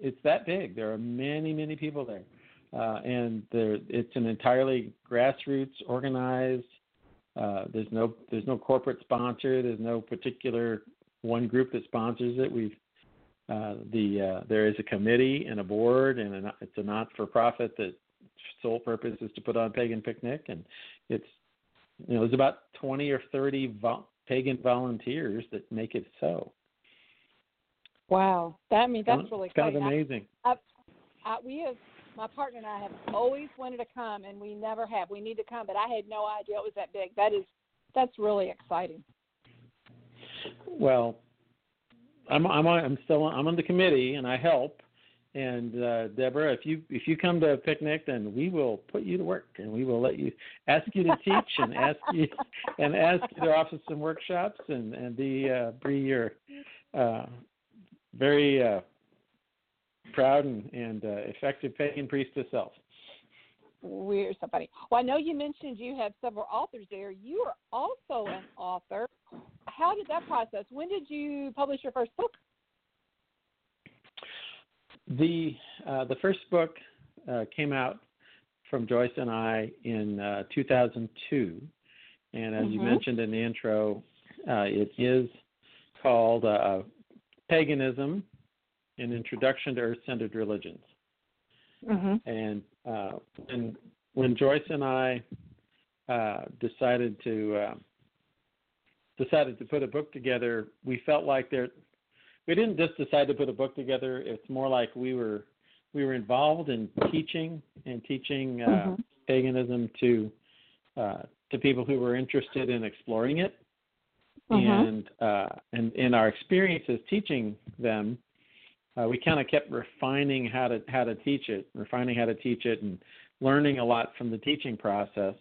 it's that big. There are many many people there, uh, and there it's an entirely grassroots organized. Uh, there's no there's no corporate sponsor. There's no particular one group that sponsors it. We've uh, the uh, there is a committee and a board, and a, it's a not for profit that sole purpose is to put on pagan picnic, and it's you know there's about 20 or 30 vol- pagan volunteers that make it so. Wow. That I mean that's It's really kind of exciting. I- amazing. I, we have my partner and I have always wanted to come, and we never have. We need to come, but I had no idea it was that big. That is that's really exciting. Well, I'm I'm on, I'm still on, I'm on the committee and I help. And uh, Deborah, if you if you come to a picnic, then we will put you to work and we will let you ask you to teach and ask you and ask you to offer some workshops and and be uh, be your uh, very uh, proud and and uh, effective pagan priestess self. We're so funny. Well, I know you mentioned you have several authors there. You are also an author. How did that process? When did you publish your first book? The uh, the first book uh, came out from Joyce and I in uh, 2002, and as you Mhm. mentioned in the intro, uh, it is called uh, Paganism: An Introduction to Earth-Centered Religions. Mm-hmm. And uh, when when Joyce and I uh, decided to uh, decided to put a book together, we felt like there. We didn't just decide to put a book together. It's more like we were we were involved in teaching and teaching uh, Mhm. paganism to uh, to people who were interested in exploring it. Mhm. And uh, and in our experiences teaching them, uh, we kind of kept refining how to how to teach it, refining how to teach it, and learning a lot from the teaching process.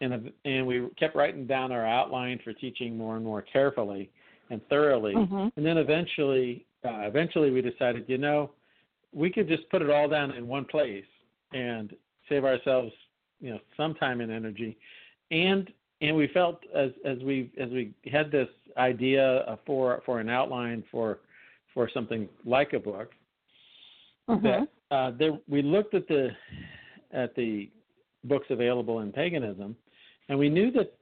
And and we kept writing down our outline for teaching more and more carefully and thoroughly. Mhm. And then eventually, uh, eventually we decided, you know, we could just put it all down in one place and save ourselves, you know, some time and energy. And and we felt as as we as we had this idea for for an outline for for something like a book Mhm. that uh, there we looked at the at the books available in paganism, and we knew that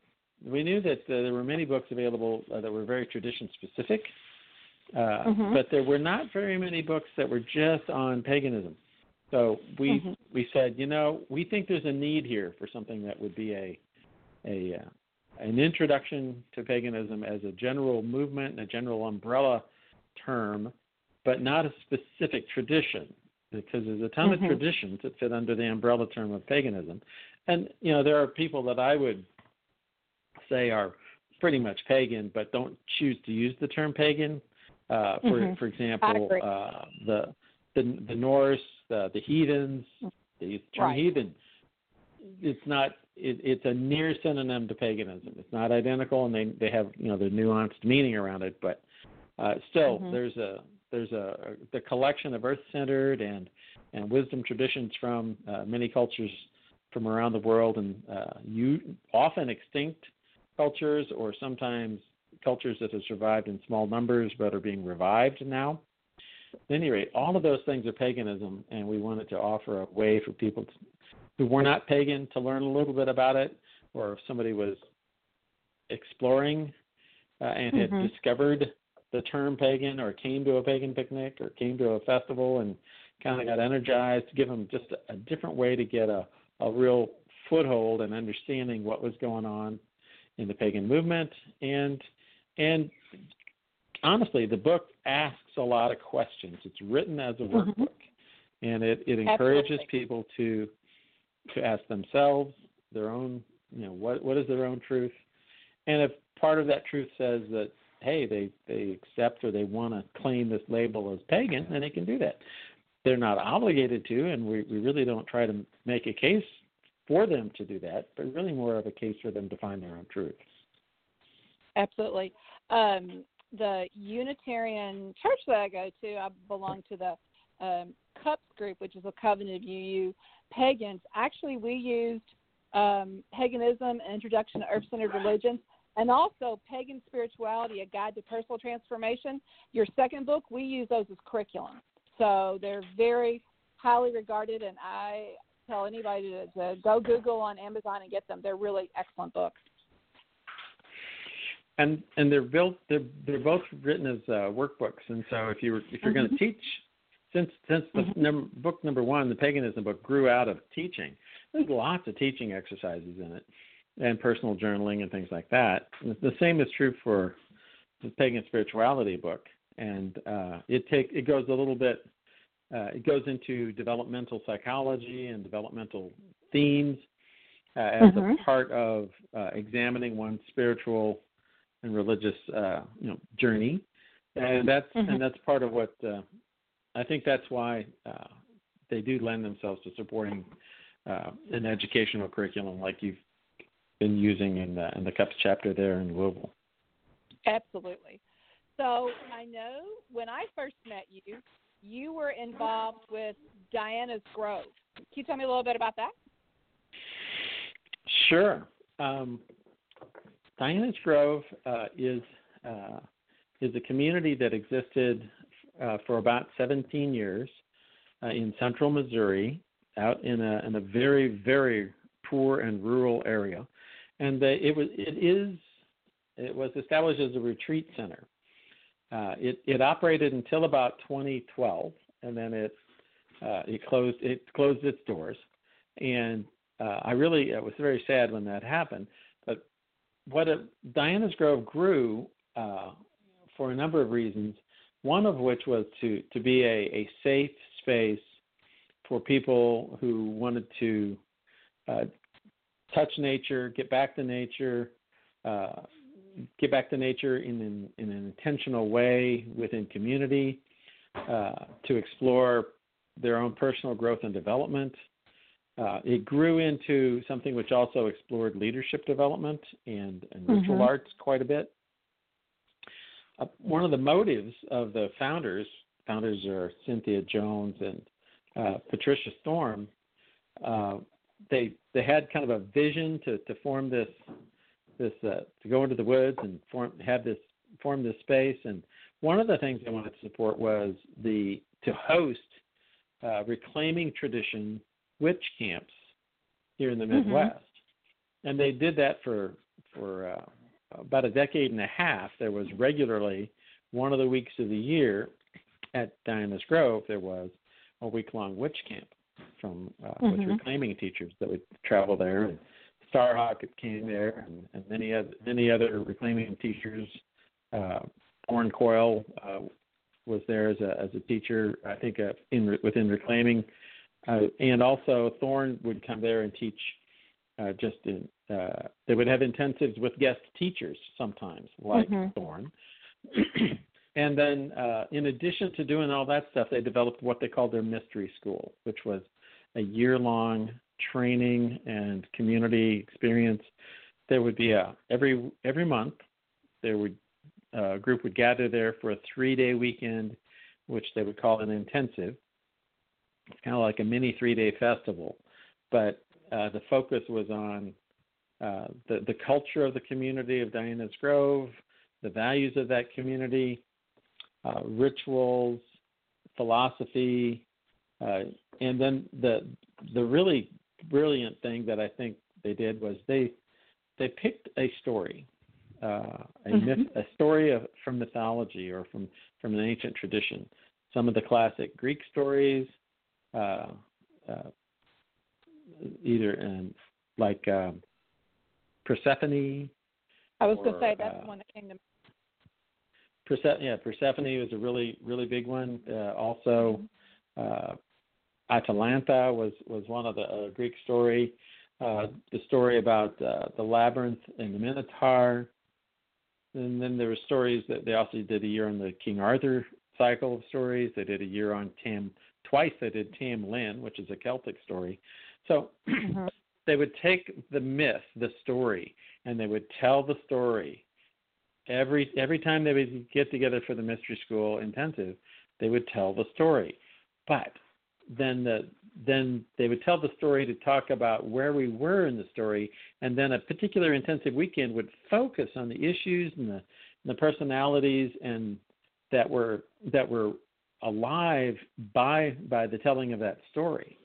we knew that uh, there were many books available uh, that were very tradition specific, uh, Mhm. but there were not very many books that were just on paganism. So we Mhm. we said, you know, we think there's a need here for something that would be a a uh, an introduction to paganism as a general movement and a general umbrella term but not a specific tradition because there's a ton Mhm. of traditions that fit under the umbrella term of paganism. And you know, there are people that I would say are pretty much pagan, but don't choose to use the term pagan. Uh, for Mhm. for example, uh, the the the Norse, the the heathens, they use the term Right. heathen. It's not. It, it's a near synonym to paganism. It's not identical, and they they have you know the nuanced meaning around it. But uh, still, Mhm. there's a there's a the collection of earth-centered and and wisdom traditions from uh, many cultures from around the world, and uh, you often extinct cultures, or sometimes cultures that have survived in small numbers but are being revived now. At any rate, all of those things are paganism, and we wanted to offer a way for people to, who were not pagan to learn a little bit about it, or if somebody was exploring uh, and Mhm. had discovered the term pagan, or came to a pagan picnic, or came to a festival and kind of got energized, to give them just a, a different way to get a, a real foothold and understanding what was going on in the pagan movement and and honestly the book asks a lot of questions it's written as a Mhm. workbook and it, it encourages Absolutely. people to to ask themselves their own you know what what is their own truth and if part of that truth says that hey they they accept or they want to claim this label as pagan then they can do that they're not obligated to and we, we really don't try to make a case for them to do that but really more of a case for them to find their own truth Absolutely. Um, the Unitarian church that I go to, I belong to the um, CUUPS group, which is a Covenant of UU pagans. Actually, we used um, paganism, an introduction to earth-centered religions, and also pagan spirituality, a guide to personal transformation. Your second book, we use those as curriculum, so they're very highly regarded. And I tell anybody to, to go Google on Amazon and get them. They're really excellent books. and and they're built they're they're both written as uh, workbooks and so if you if you're going to teach since since the Mhm. num- book number one the paganism book grew out of teaching there's lots of teaching exercises in it and personal journaling and things like that the same is true for the pagan spirituality book and uh, it take it goes a little bit uh, it goes into developmental psychology and developmental themes uh, as Mhm. a part of uh, examining one's spiritual and religious uh, you know journey, and that's Mhm. and that's part of what uh, I think that's why uh, they do lend themselves to supporting uh, an educational curriculum like you've been using in the in the CUUPS chapter there in Louisville. Absolutely. So I know when I first met you, you were involved with Diana's Grove. Can you tell me a little bit about that? Sure. Um, Diana's Grove uh, is uh, is a community that existed uh, for about 17 years uh, in central Missouri, out in a in a very very poor and rural area, and it was it is it was established as a retreat center. Uh, it it operated until about 2012, and then it uh, it closed it closed its doors, and uh, I really it was very sad when that happened. But what Diana's Grove grew uh, for a number of reasons. One of which was to to be a, a safe space for people who wanted to uh, touch nature, get back to nature, uh, get back to nature in an, in an intentional way within community, uh, to explore their own personal growth and development. Uh, it grew into something which also explored leadership development and, and ritual Mhm. arts quite a bit. Uh, one of the motives of the founders, founders are Cynthia Jones and uh, Patricia Storm. They they had kind of a vision to, to form this this uh, to go into the woods and form have this form this space. And one of the things they wanted to support was the to host uh, reclaiming tradition witch camps here in the Mhm. Midwest. And they did that for for uh, about a decade and a half. There was regularly one of the weeks of the year at Diana's Grove. There was a week long witch camp from uh, with Mhm. reclaiming teachers that would travel there. And Starhawk came there, and, and many other many other reclaiming teachers. Uh, Coyle uh, was there as a as a teacher. I think uh, in within reclaiming, uh, and also Thorn would come there and teach. Uh, just in, uh, they would have intensives with guest teachers sometimes, like Mhm. Thorn. And then, uh, in addition to doing all that stuff, they developed what they called their mystery school, which was a year long training and community experience. There would be a every every month there would uh, a group would gather there for a three day weekend, which they would call an intensive. It's kind of like a mini three day festival, but uh, the focus was on uh, the the culture of the community of Diana's Grove, the values of that community, uh, rituals, philosophy, uh, and then the the really brilliant thing that I think they did was they they picked a story, uh, a myth, Mhm. a story of from mythology or from from an ancient tradition. Some of the classic Greek stories, uh, uh, either in like um, Persephone. I was going to say that's uh, the one that came to Perse- yeah, Persephone was a really really big one. Uh, also, uh, Atalanta was was one of the uh, Greek story. Uh, the story about uh, the labyrinth and the Minotaur. And then there were stories that they also did a year on the King Arthur cycle of stories. They did a year on Tam twice. They did Tam Lin, which is a Celtic story. So Mhm. they would take the myth, the story, and they would tell the story every every time they would get together for the mystery school intensive, they would tell the story. But then the then they would tell the story to talk about where we were in the story, and then a particular intensive weekend would focus on the issues and the and the personalities and that were that were alive by by the telling of that story.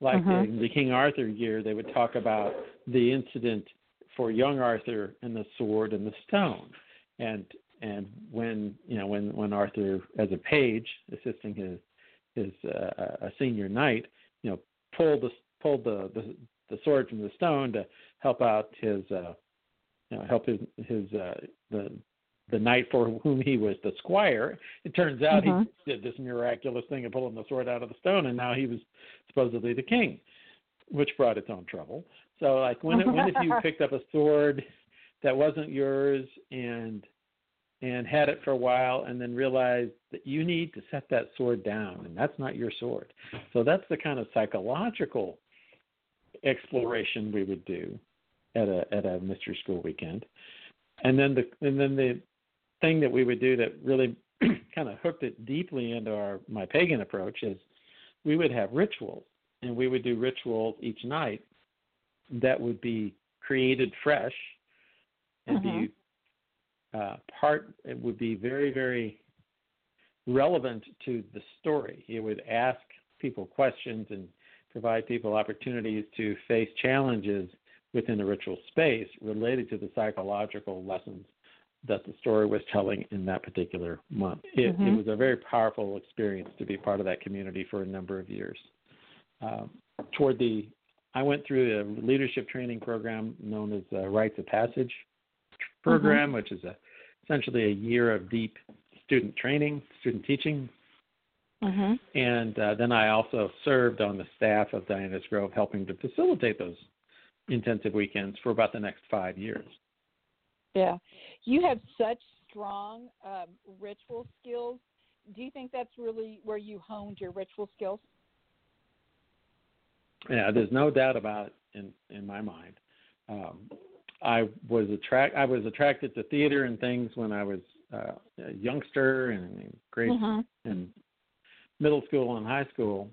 Like mm-hmm. in the King Arthur year, they would talk about the incident for young Arthur and the sword and the stone, and and when you know when when Arthur as a page assisting his his uh, a senior knight, you know, pulled the pulled the, the the sword from the stone to help out his uh, you know help his his uh, the the knight for whom he was the squire. It turns out he did this miraculous thing of pulling the sword out of the stone, and now he was supposedly the king, which brought its own trouble. So, like, when when if you picked up a sword that wasn't yours and and had it for a while, and then realized that you need to set that sword down, and that's not your sword. So that's the kind of psychological exploration we would do at a at a mystery school weekend. And then the and then the thing that we would do that really kind of hooked it deeply into our my pagan approach is we would have rituals and we would do rituals each night that would be created fresh and be uh, part it would be very very relevant to the story it would ask people questions and provide people opportunities to face challenges within the ritual space related to the psychological lessons that the story was telling in that particular month. It, it Mhm. was a very powerful experience to be part of that community for a number of years. Um, toward the, I went through a leadership training program known as uh, Rites of Passage program, which is a, essentially a year of deep student training, student teaching, Mhm. and uh, then I also served on the staff of Diana's Grove, helping to facilitate those intensive weekends for about the next five years. Yeah. You have such strong um, ritual skills. Do you think that's really where you honed your ritual skills? Yeah, there's no doubt about it in in my mind. Um, I was attract I was attracted to theater and things when I was uh, a youngster and in grade Mhm. and middle school and high school,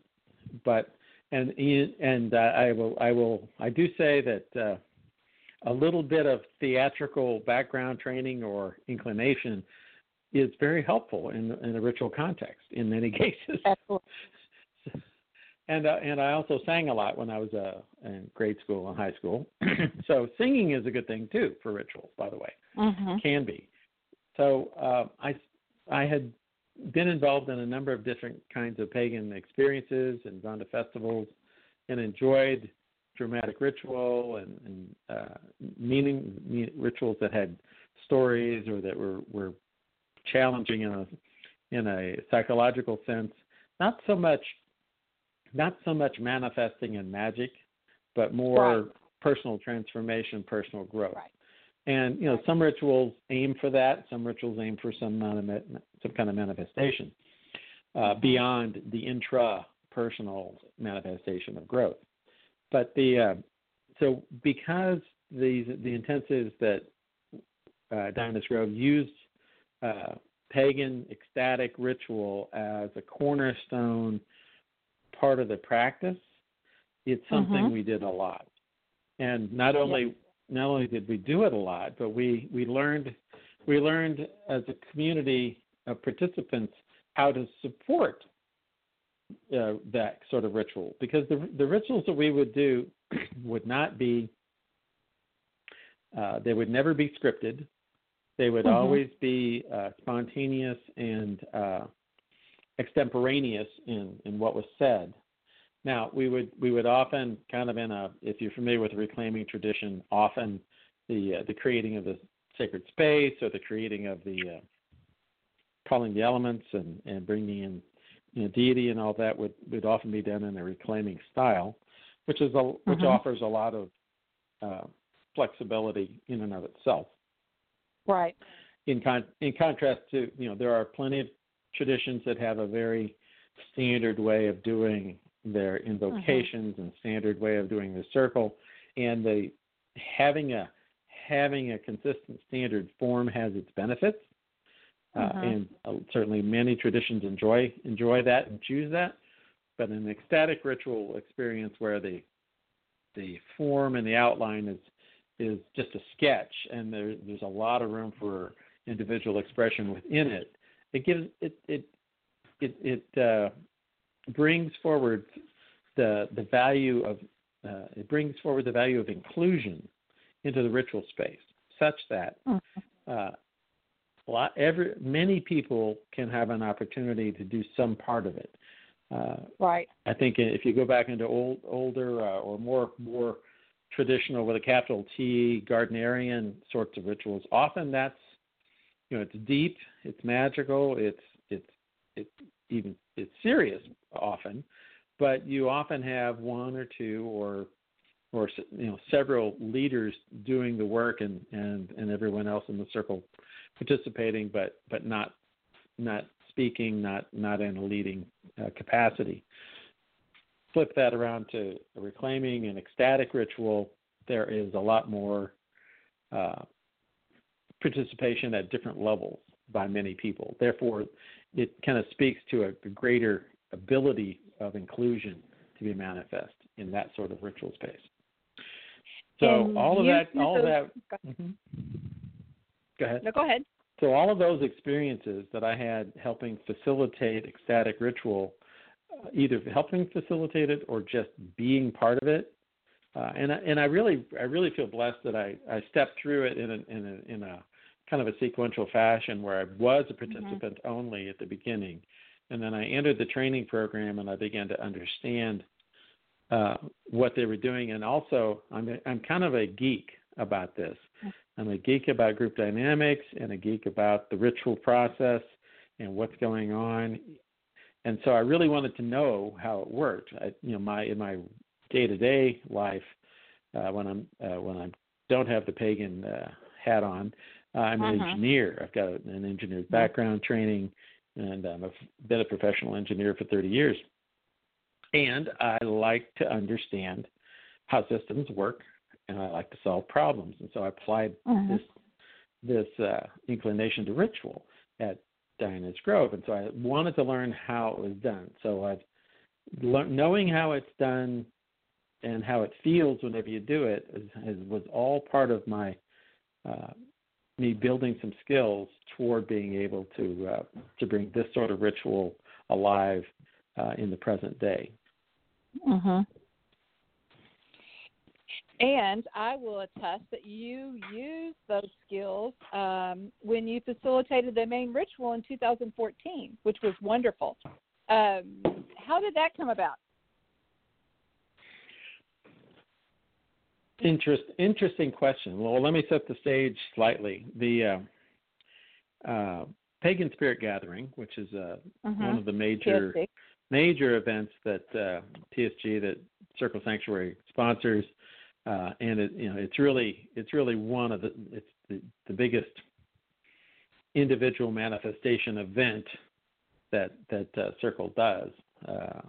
but and and uh, I will I will I do say that uh, a little bit of theatrical background training or inclination is very helpful in in a ritual context in many cases. Absolutely. And uh, and I also sang a lot when I was uh, in grade school and high school. so singing is a good thing too for rituals, by the way Mhm. can be. So uh, I I had been involved in a number of different kinds of pagan experiences and gone to festivals and enjoyed dramatic ritual and, and uh, meaning me, rituals that had stories or that were were challenging in a in a psychological sense, not so much not so much manifesting and magic, but more Right. personal transformation, personal growth. Right. And you know, some rituals aim for that. Some rituals aim for some some kind of manifestation uh, Mhm. beyond the intra-personal manifestation of growth. But the uh, so because these the intensives that uh, Diana's Grove used uh, pagan ecstatic ritual as a cornerstone part of the practice, it's something Mhm. we did a lot. And not only not only did we do it a lot, but we we learned we learned as a community of participants how to support uh, that sort of ritual because the the rituals that we would do would not be uh, they would never be scripted. They would Mhm. always be uh, spontaneous and uh, extemporaneous in, in what was said. Now we would we would often kind of in a if you're familiar with the reclaiming tradition, often the uh, the creating of the sacred space or the creating of the uh, calling the elements and, and bringing in you know, deity and all that would, would often be done in a reclaiming style, which is a, which Mhm. offers a lot of uh, flexibility in and of itself. Right. In con- in contrast to you know there are plenty of traditions that have a very standard way of doing their invocations and standard way of doing the circle, and the having a having a consistent standard form has its benefits, uh, Mhm. and uh, certainly many traditions enjoy enjoy that and choose that. But an ecstatic ritual experience where the the form and the outline is is just a sketch, and there, there's a lot of room for individual expression within it. It gives it it it, it uh, brings forward the the value of uh, it brings forward the value of inclusion into the ritual space, such that Mhm. uh, a lot every many people can have an opportunity to do some part of it. Uh, Right. I think if you go back into old, older uh, or more more traditional with a capital T Gardnerian sorts of rituals, often that's you know it's deep, it's magical, it's it's it's even it's serious often, but you often have one or two or or you know several leaders doing the work and and and everyone else in the circle participating, but but not not speaking, not not in a leading uh, capacity. Flip that around to reclaiming and ecstatic ritual. There is a lot more uh, participation at different levels by many people. Therefore, it kind of speaks to a, greater ability of inclusion to be manifest in that sort of ritual space. So And all of that, all of those- that. mhm. Go ahead. No, go ahead. So all of those experiences that I had helping facilitate ecstatic ritual, uh, either helping facilitate it or just being part of it, uh, and I, and I really I really feel blessed that I, I stepped through it in a, in a in a kind of a sequential fashion where I was a participant only at the beginning, and then I entered the training program and I began to understand uh, what they were doing, and also I'm a, I'm kind of a geek about this. I'm a geek about group dynamics and a geek about the ritual process and what's going on. And so I really wanted to know how it worked. I, you know, my in my day-to-day life, uh, when I'm uh, when I don't have the pagan uh, hat on, uh, I'm an Uh-huh. engineer. I've got an engineer's background training, and um, I've been a professional engineer for 30 years. And I like to understand how systems work, and I like to solve problems. And so I applied Mhm. this this uh, inclination to ritual at Diana's Grove, and so I wanted to learn how it was done. So I've learned knowing how it's done and how it feels whenever you do it is, is, was all part of my uh, me building some skills toward being able to uh, to bring this sort of ritual alive uh, in the present day. Mm-hmm. And I will attest that you used those skills um, when you facilitated the main ritual in 2014, which was wonderful. Um, how did that come about? Interest, interesting question. Well, let me set the stage slightly. The uh, uh, Pagan Spirit Gathering, which is uh, Mhm. one of the major PSG. major events that uh, PSG that Circle Sanctuary sponsors, uh, and it you know it's really it's really one of the it's the, the biggest individual manifestation event that that uh, Circle does, uh,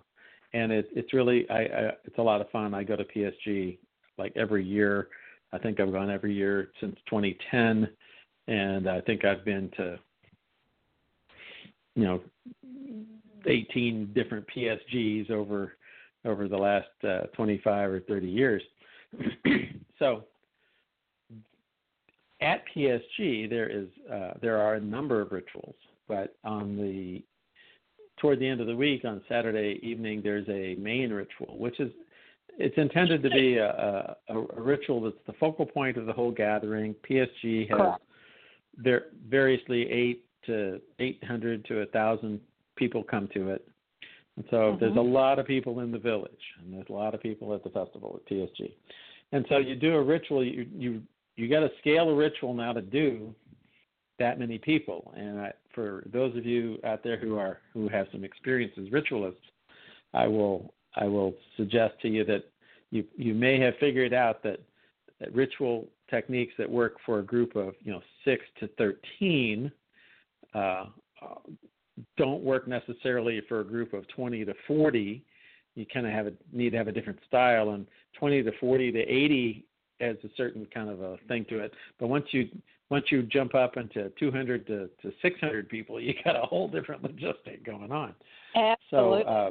and it, it's really I, I it's a lot of fun. I go to PSG like every year. I think I've gone every year since 2010, and I think I've been to you know 18 different PSGs over over the last uh, 25 or 30 years. so at PSG there is uh, there are a number of rituals, but on the toward the end of the week on Saturday evening there's a main ritual, which is it's intended to be a, a, a ritual that's the focal point of the whole gathering. PSG has Correct. there variously eight to 800 to a thousand people come to it. And so mm-hmm. there's a lot of people in the village, and there's a lot of people at the festival at PSG, And so you do a ritual. You you you got to scale a ritual now to do that many people. And I, for those of you out there who are who have some experience as ritualists, I will I will suggest to you that you you may have figured out that, that ritual techniques that work for a group of you know six to thirteen uh, don't work necessarily for a group of 20 to 40. You kind of have a need to have a different style, and 20 to 40 to 80 has a certain kind of a thing to it. But once you once you jump up into 200 to, to 600 people, you got a whole different logistic going on. So, Absolutely. uh,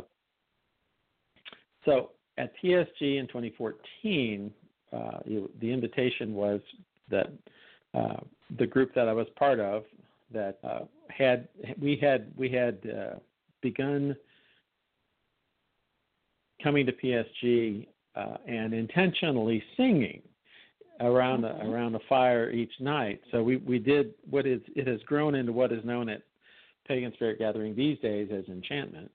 so at PSG in 2014, uh, the invitation was that uh, the group that I was part of that uh, had we had we had uh, begun coming to PSG uh, and intentionally singing around a, around a fire each night. So we we did what is it has grown into what is known at Pagan Spirit Gathering these days as enchantment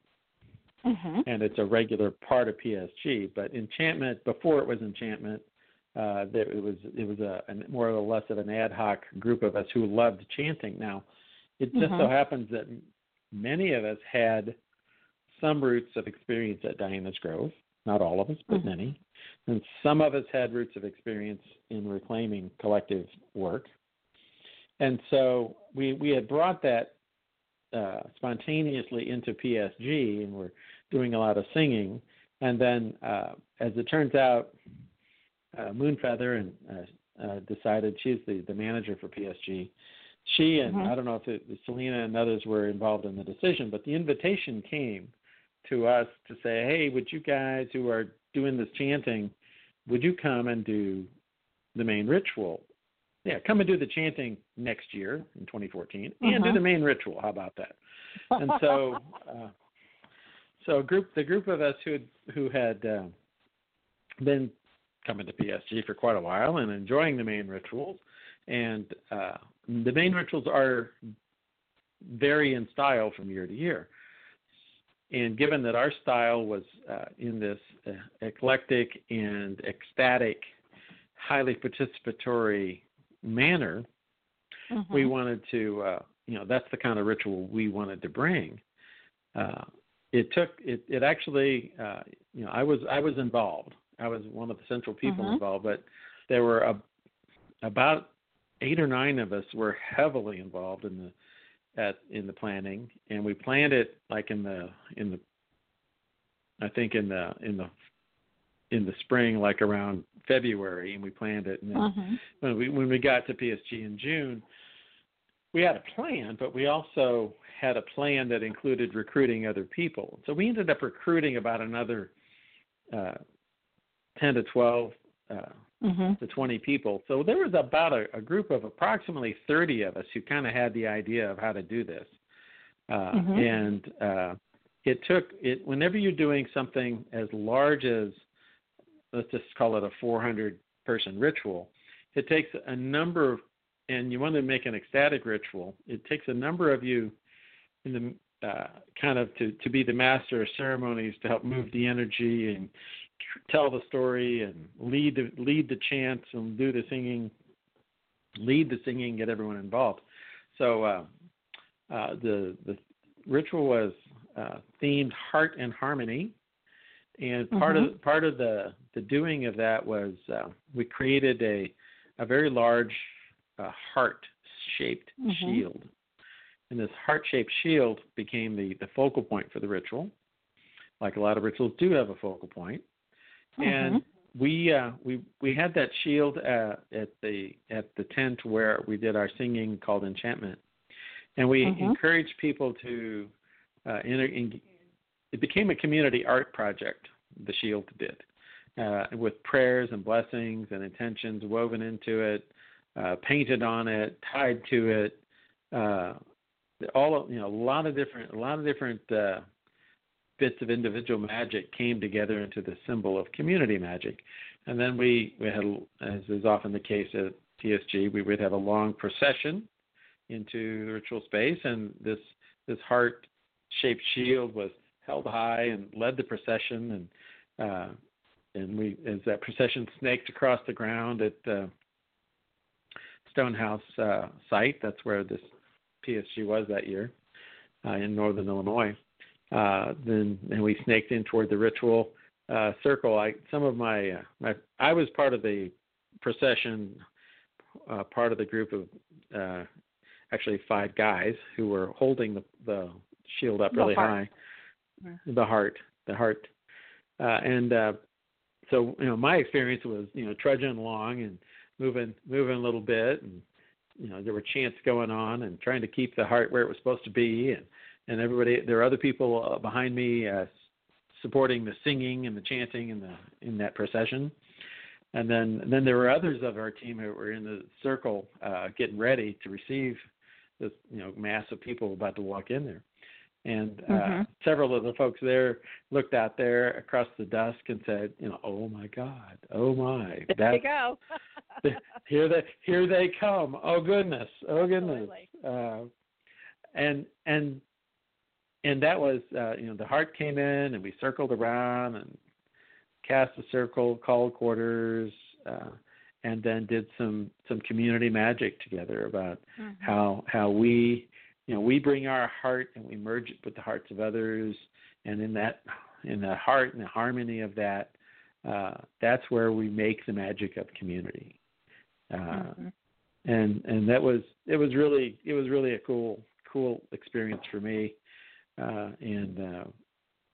hmm and it's a regular part of PSG. But enchantment before it was enchantment, uh, there it was it was a, a more or less of an ad hoc group of us who loved chanting. Now, it just so Mhm. happens that many of us had some roots of experience at Diana's Grove. Not all of us, but Mhm. many. And some of us had roots of experience in reclaiming collective work. And so we we had brought that uh, spontaneously into PSG, and we're doing a lot of singing. And then, uh, as it turns out, uh, Moonfeather and uh, uh, decided she's the, the manager for PSG. She and Mhm. I don't know if it, Selena and others were involved in the decision, but the invitation came to us to say, "Hey, would you guys who are doing this chanting, would you come and do the main ritual?" Yeah, come and do the chanting next year in 2014, and do Mhm. the main ritual. How about that? and so uh, so a group the group of us who had who had uh, been coming to PSG for quite a while and enjoying the main rituals and uh, the main rituals are vary in style from year to year and given that our style was uh, in this uh, eclectic and ecstatic highly participatory manner Mm-hmm. we wanted to uh you know that's the kind of ritual we wanted to bring uh it took it it actually uh you know i was i was involved i was one of the central people Mhm. involved but there were a, about eight or nine of us were heavily involved in the at in the planning and we planned it like in the in the i think in the in the in the spring like around february and we planned it and then Mhm. when we when we got to PSG in June, we had a plan, but we also had a plan that included recruiting other people. So we ended up recruiting about another uh, ten to twelve uh, Mhm. to twenty people. So there was about a, a group of approximately thirty of us who kind of had the idea of how to do this, uh, Mhm. and uh, it took it whenever you're doing something as large as let's just call it a 400 person ritual it takes a number of and you want to make an ecstatic ritual it takes a number of you in the uh, kind of to to be the master of ceremonies to help move the energy and tell the story and lead the lead the chants and do the singing lead the singing get everyone involved so uh, uh, the the ritual was uh, themed heart and harmony, and part Mhm. of part of the the doing of that was uh, we created a a very large uh, heart shaped Mhm. shield, and this heart shaped shield became the the focal point for the ritual. Like a lot of rituals do have a focal point. point, and we uh, we we had that shield uh, at the at the tent where we did our singing called enchantment, and we Mhm. encouraged people to uh, enter, in, it became a community art project. The shield did uh, with prayers and blessings and intentions woven into it, uh, painted on it, tied to it. Uh, all of, you know, a lot of different a lot of different uh, bits of individual magic came together into the symbol of community magic. And then we, we had, as is often the case at PSG, we would have a long procession into the ritual space, and this this heart shaped shield was held high and led the procession, and uh, and we as that procession snaked across the ground at the Stonehouse uh, site. That's where this PSG was that year uh, in northern Illinois. Uh, then and we snaked in toward the ritual uh, circle. I some of my uh, my I was part of the procession, uh, part of the group of uh, actually five guys who were holding the the shield up The really heart. high, Yeah. the heart, the heart, uh, and uh, so you know my experience was you know trudging along and moving moving a little bit and you know there were chants going on and trying to keep the heart where it was supposed to be and and everybody there were other people uh, behind me uh, supporting the singing and the chanting in the in that procession. And then and then there were others of our team who were in the circle uh, getting ready to receive this you know mass of people about to walk in there and uh, Mhm. several of the folks there looked out there across the dusk and said you know oh my god oh my There you that's go. here they here they come. Oh goodness. Oh goodness. Uh, and and and that was uh, you know the heart came in and we circled around and cast a circle, called quarters, uh, and then did some some community magic together about Mhm. how how we you know we bring our heart and we merge it with the hearts of others. And in that in the heart and the harmony of that uh, that's where we make the magic of community. Uh, Mhm. and and that was it was really it was really a cool cool experience for me. Uh, and uh,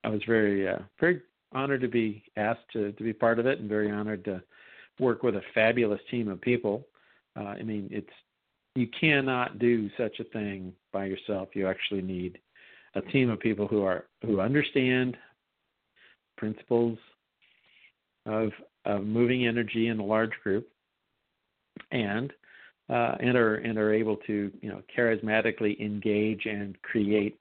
I was very uh, very honored to be asked to to be part of it and very honored to work with a fabulous team of people. Uh, I mean it's you cannot do such a thing by yourself you actually need a team of people who are who understand principles of of moving energy in a large group and uh, and are and are able to you know charismatically engage and create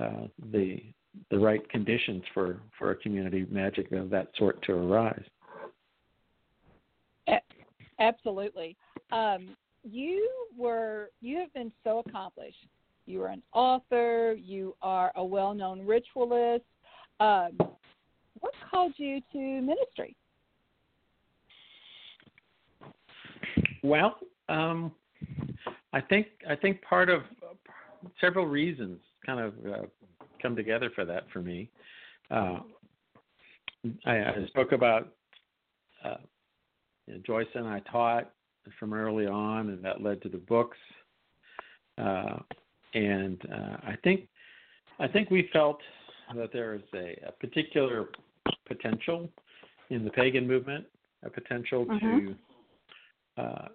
uh, the the right conditions for for a community magic of that sort to arise. Absolutely. Um, you were you have been so accomplished. You are an author. You are a well-known ritualist. Um, what called you to ministry? Well, um, I think I think part of several reasons kind of uh, come together for that for me. Uh, I, I spoke about uh, you know, Joyce and I taught from early on, and that led to the books. Uh, and uh, I think I think we felt that there is a, a particular potential in the pagan movement, a potential Mhm. to uh,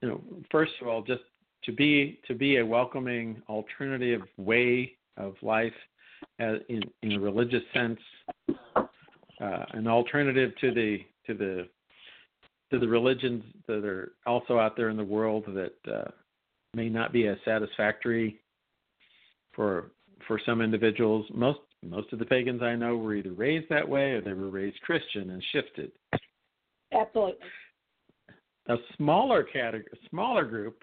you know, first of all, just to be to be a welcoming alternative way of life, uh, in in a religious sense, uh, an alternative to the to the to the religions that are also out there in the world that uh, may not be as satisfactory for for some individuals. Most most of the pagans I know were either raised that way or they were raised Christian and shifted Absolutely. a smaller category, smaller group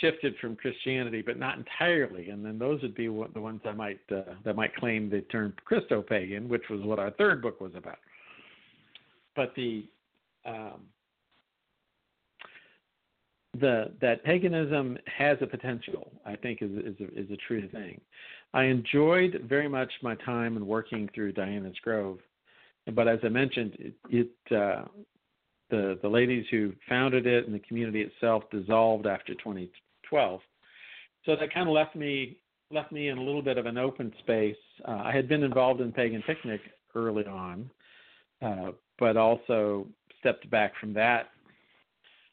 shifted from Christianity, but not entirely. And then those would be what, the ones that might uh, that might claim the term Christo-pagan, which was what our third book was about. But the um, the that paganism has a potential. I think is is a, is a true thing. I enjoyed very much my time and working through Diana's Grove, but as I mentioned, it, it uh, the the ladies who founded it and the community itself dissolved after 2012. So that kind of left me left me in a little bit of an open space. Uh, I had been involved in Pagan Picnic early on, uh, but also stepped back from that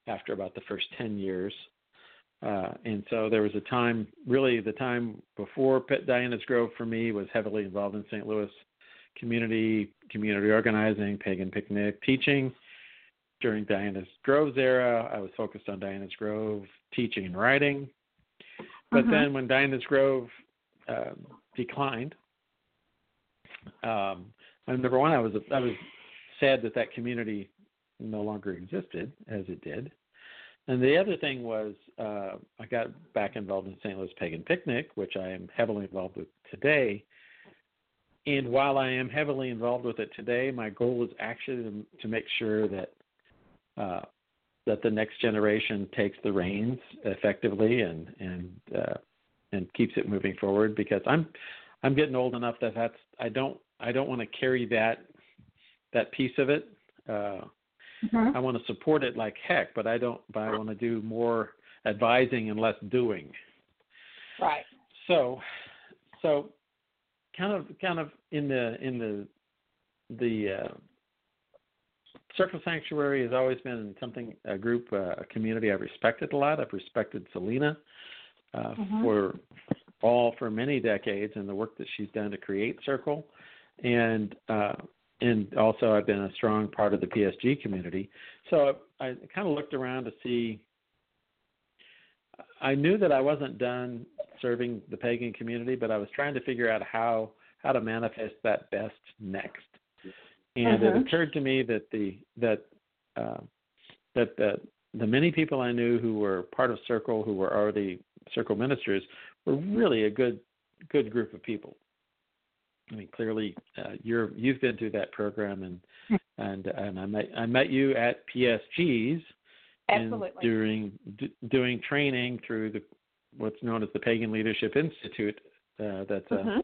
after about the first 10 years. Uh, and so there was a time, really, the time before Diana's Grove for me was heavily involved in St. Louis community, community organizing, pagan picnic, teaching. During Diana's Grove's era, I was focused on Diana's Grove teaching and writing. But uh-huh. then when Diana's Grove uh, declined, um, number one, I was I was sad that that community no longer existed as it did. And the other thing was uh, I got back involved in St. Louis Pagan Picnic, which I am heavily involved with today. And while I am heavily involved with it today, my goal is actually to, make sure that uh, that the next generation takes the reins effectively and and uh, and keeps it moving forward. Because I'm I'm getting old enough that that's I don't I don't want to carry that that piece of it. Uh, mm-hmm. I want to support it like heck, but I don't. But I want to do more advising and less doing. Right. So, so kind of kind of in the in the the uh, Circle Sanctuary has always been something a group uh, a community I've respected a lot. I've respected Selena uh, mm-hmm. for all for many decades and the work that she's done to create Circle, and uh, and also I've been a strong part of the PSG community. So I kind of looked around to see. I knew that I wasn't done serving the pagan community, but I was trying to figure out how how to manifest that best next. And uh-huh. it occurred to me that the that uh, that the the many people I knew who were part of Circle, who were already Circle ministers, were really a good good group of people. I mean, clearly, uh, you're you've been through that program, and hmm. and and I met I met you at PSG's Absolutely. during d- doing training through the what's known as the Pagan Leadership Institute. Uh, that's mm-hmm.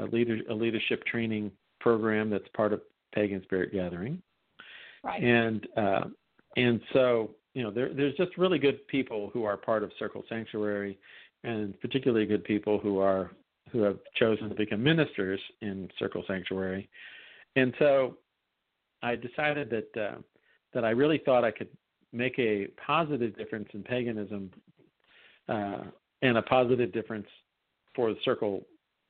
a, a leader a leadership training program that's part of Pagan Spirit Gathering. Right. And uh, and so you know there, there's just really good people who are part of Circle Sanctuary, and particularly good people who are who have chosen to become ministers in Circle Sanctuary. And so I decided that uh, that I really thought I could make a positive difference in paganism uh, and a positive difference for the Circle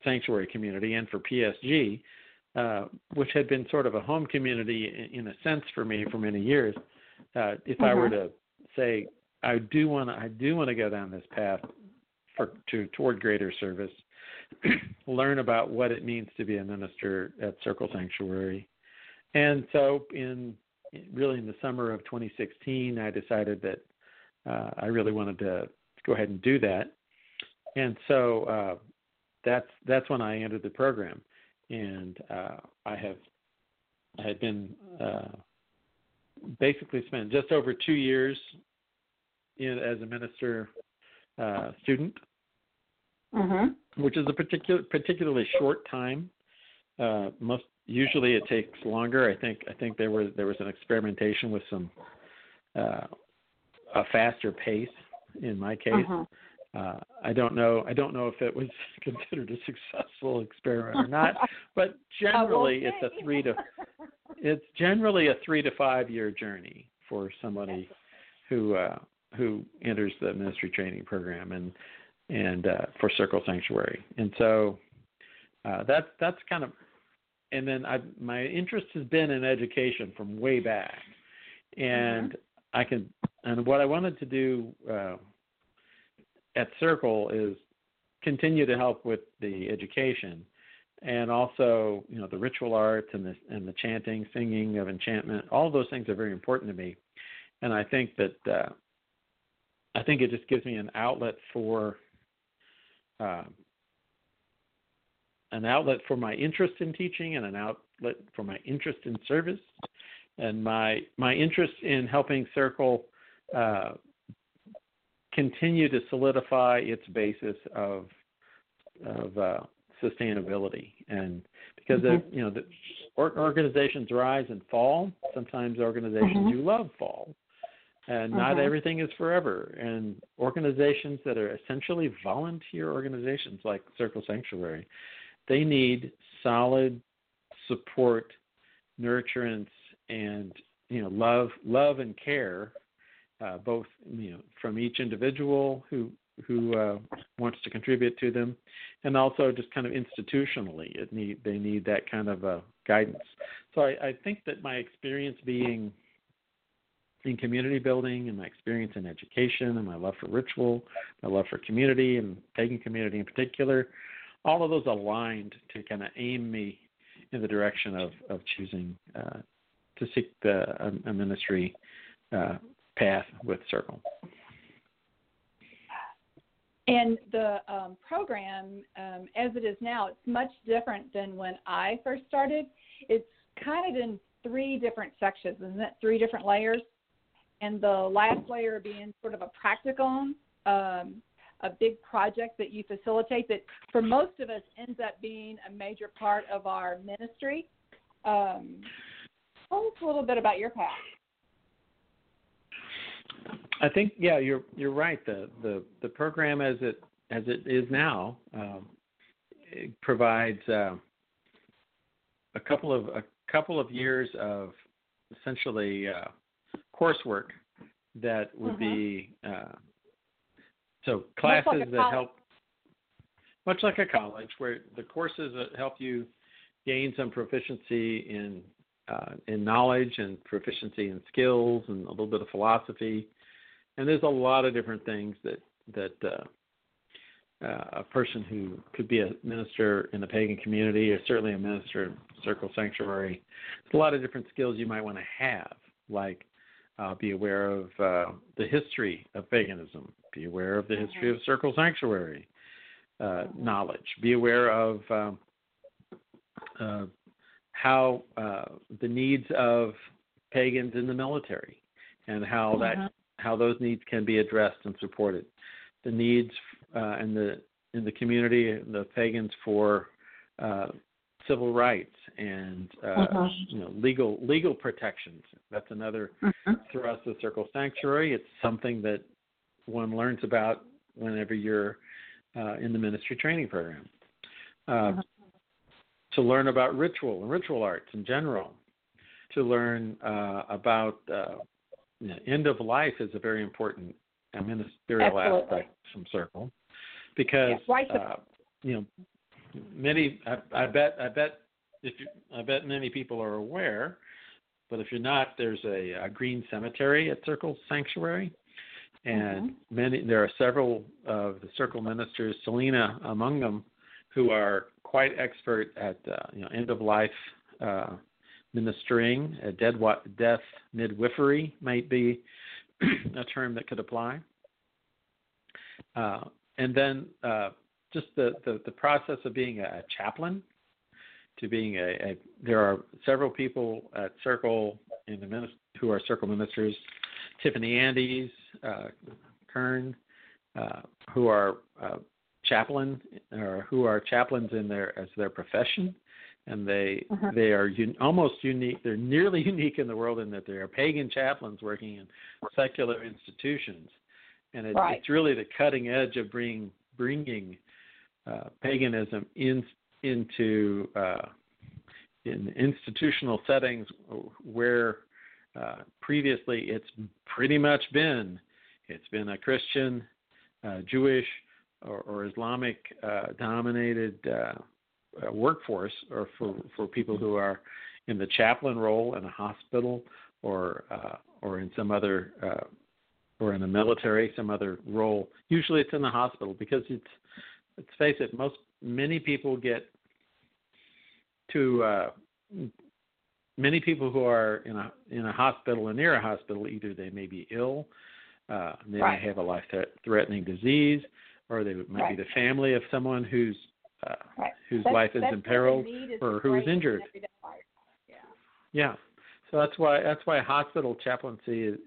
Sanctuary community and for PSG, uh, which had been sort of a home community in, in a sense for me for many years. Uh, if I were mm-hmm. to say I do want to, I do want to go down this path for to toward greater service, learn about what it means to be a minister at Circle Sanctuary. And so, in really in the summer of 2016, I decided that uh, I really wanted to go ahead and do that. And so uh, that's that's when I entered the program, and uh, I have I had been uh, basically spent just over two years in, as a minister uh, student mm-hmm. which is a particular particularly short time. Uh, most usually it takes longer. I think I think there was there was an experimentation with some uh, a faster pace in my case. Mm-hmm. Uh, I don't know. I don't know if it was considered a successful experiment or not, but generally it's a three to it's generally a three to five year journey for somebody who uh, who enters the ministry training program, and and uh, for Circle Sanctuary. And so uh, that's that's kind of, and then I my interest has been in education from way back, and mm-hmm. I can and what I wanted to do uh, at Circle is continue to help with the education and also you know the ritual arts and the and the chanting singing of enchantment all of those things are very important to me and i think that uh, i think it just gives me an outlet for uh, an outlet for my interest in teaching and an outlet for my interest in service and my my interest in helping circle uh, continue to solidify its basis of of uh, sustainability and because Mhm. you know the organizations rise and fall sometimes organizations Mhm. do love fall and not Mhm. everything is forever and organizations that are essentially volunteer organizations like circle sanctuary they need solid support nurturance and you know love love and care uh, both you know from each individual who who uh, wants to contribute to them, and also just kind of institutionally, it need they need that kind of uh, guidance. So I, I think that my experience being in community building and my experience in education and my love for ritual, my love for community and pagan community in particular, all of those aligned to kind of aim me in the direction of of choosing uh, to seek the a, a ministry uh, path with Circle. And the um, program, um, as it is now, it's much different than when I first started. It's kind of in three different sections, isn't it? Three different layers. And the last layer being sort of a practicum, um, a big project that you facilitate that for most of us ends up being a major part of our ministry. Um, tell us a little bit about your path. I think yeah, you're you're right. The the the program as it as it is now um, it provides uh, a couple of a couple of years of essentially uh, coursework that would Mhm. be uh, so classes like that help much like a college where the courses that help you gain some proficiency in uh, in knowledge and proficiency in skills and a little bit of philosophy and there's a lot of different things that that uh, uh, a person who could be a minister in the pagan community or certainly a minister in circle sanctuary there's a lot of different skills you might want to have like uh, be aware of uh, the history of paganism be aware of the history of circle sanctuary uh, knowledge be aware of um, uh, how uh, the needs of pagans in the military and how that Mhm. how those needs can be addressed and supported. The needs uh, in the in the community, the pagans for uh, civil rights and uh, Mhm. you know legal legal protections. That's another Mhm. thrust of Circle Sanctuary. It's something that one learns about whenever you're uh, in the ministry training program. Uh, Mhm. To learn about ritual and ritual arts in general. To learn uh, about uh, you know, end of life is a very important uh, ministerial Absolutely. aspect from Circle because Yes, uh, you know many I, I bet I bet if you, I bet many people are aware, but if you're not, there's a, a green cemetery at Circle Sanctuary, and many there are several of the Circle ministers, Selena among them, who are quite expert at uh, you know end of life uh, ministering. Uh, dead wa- death midwifery might be a term that could apply. Uh, and then uh, just the, the, the process of being a chaplain to being a, a there are several people at Circle in the who are Circle ministers, Tiffany Andes, uh, Kern, uh, who are uh, chaplain or who are chaplains in their as their profession, and they Mhm. they are un, almost unique. They're nearly unique in the world in that they are pagan chaplains working in secular institutions, and it, Right. it's really the cutting edge of bringing bringing uh, paganism in into uh, in institutional settings where uh, previously it's pretty much been it's been a Christian, uh, Jewish, or, or Islamic uh, dominated workforce, or for for people who are in the chaplain role in a hospital or or in some other or in the military, some other role. Usually, it's in the hospital because it's let's face it, most many people get to uh, many people who are in a in a hospital or near a hospital. Either they may be ill, uh, they Right. may have a life-threatening disease, or they might Right. be the family of someone whose uh, Right. whose That's- life is that's what the imperiled or who is injured. Yeah. Yeah. So that's why that's why hospital chaplaincy is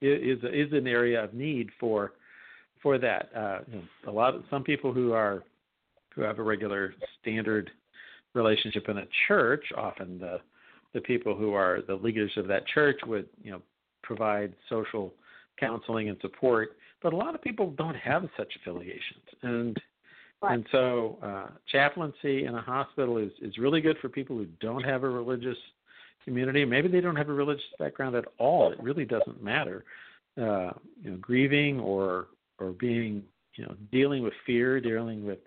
is is an area of need for for that. Uh, you know, a lot of some people who are who have a regular standard relationship in a church, often the the people who are the leaders of that church would you know provide social counseling and support. But a lot of people don't have such affiliations, and Right. and so uh, chaplaincy in a hospital is is really good for people who don't have a religious community. Maybe they don't have a religious background at all. It really doesn't matter. Uh, you know, grieving or or being you know dealing with fear, dealing with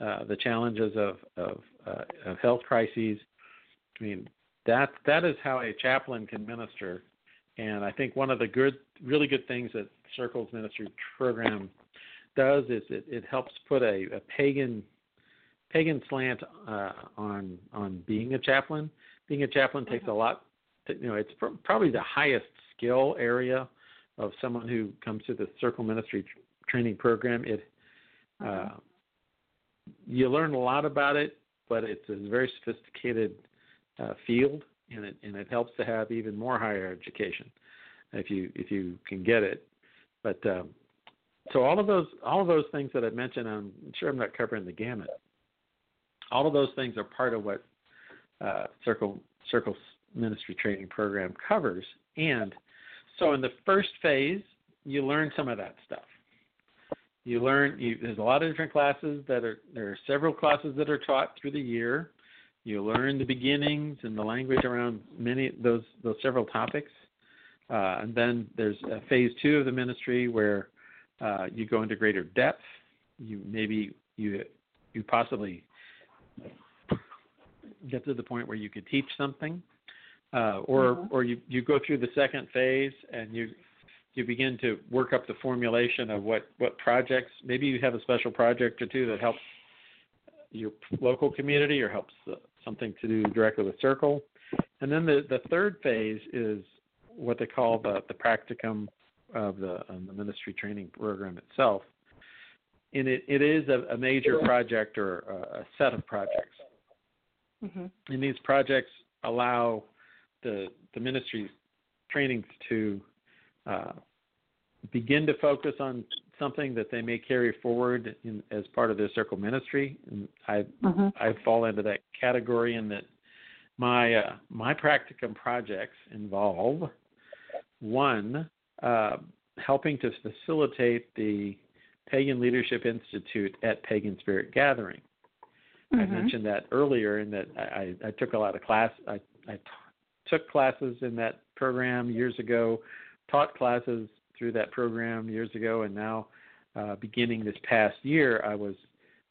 uh, the challenges of of, uh, of health crises. I mean, that that is how a chaplain can minister. And I think one of the good, really good things that Circles Ministry program does is it, it helps put a, a pagan pagan slant uh, on on being a chaplain. Being a chaplain takes a lot. To, you know, it's pr- probably the highest skill area of someone who comes to the Circle Ministry tr- training program. It uh, you learn a lot about it, but it's a very sophisticated uh, field, and it and it helps to have even more higher education if you if you can get it. But um, so all of those all of those things that I mentioned, I'm sure I'm not covering the gamut. All of those things are part of what uh, Circle Circle Ministry Training Program covers, and so in the first phase, you learn some of that stuff. You learn you, there's a lot of different classes that are there are several classes that are taught through the year. You learn the beginnings and the language around many those those several topics, uh, and then there's a phase two of the ministry where uh, you go into greater depth. You maybe you you possibly get to the point where you could teach something, uh, or Mhm. or you you go through the second phase and you you begin to work up the formulation of what what projects. Maybe you have a special project or two that helps your local community or helps uh, something to do directly with Circle. And then the the third phase is what they call the the practicum of the, of the ministry training program itself. And it, it is a, a major project or a, a set of projects. hmm And these projects allow the the ministry trainings to uh, begin to focus on something that they may carry forward in, as part of their circle ministry. And I hmm I fall into that category in that my uh, my practicum projects involve one uh, helping to facilitate the Pagan Leadership Institute at Pagan Spirit Gathering. I Mhm. mentioned that earlier in that I, I took a lot of class. I, I took classes in that program years ago, taught classes through that program years ago, and now, uh, beginning this past year, I was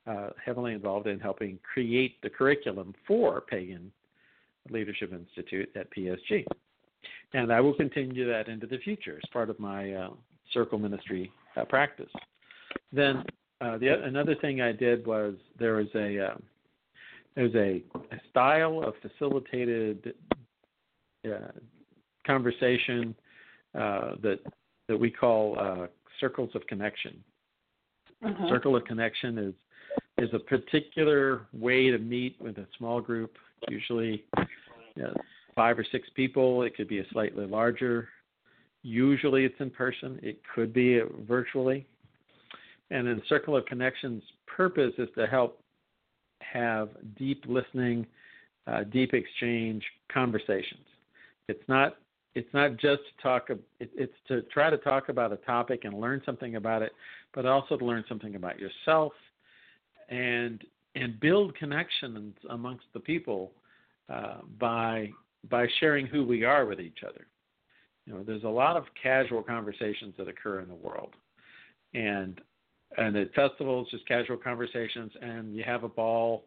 uh, heavily involved in helping create the curriculum for Pagan Leadership Institute at PSG. And I will continue that into the future as part of my uh, circle ministry uh, practice. Then uh, the another thing I did was there was a uh, there's a, a style of facilitated uh, conversation uh, that that we call uh, circles of connection. Mhm. Circle of connection is is a particular way to meet with a small group, usually you know, five or six people. It could be a slightly larger. Usually it's in person. It could be virtually. And then Circle of Connections' purpose is to help have deep listening, uh, deep exchange conversations. It's not it's not just to talk. It's to try to talk about a topic and learn something about it, but also to learn something about yourself, and and build connections amongst the people uh, by by sharing who we are with each other. You know, there's a lot of casual conversations that occur in the world, and and at festivals, just casual conversations, and you have a ball.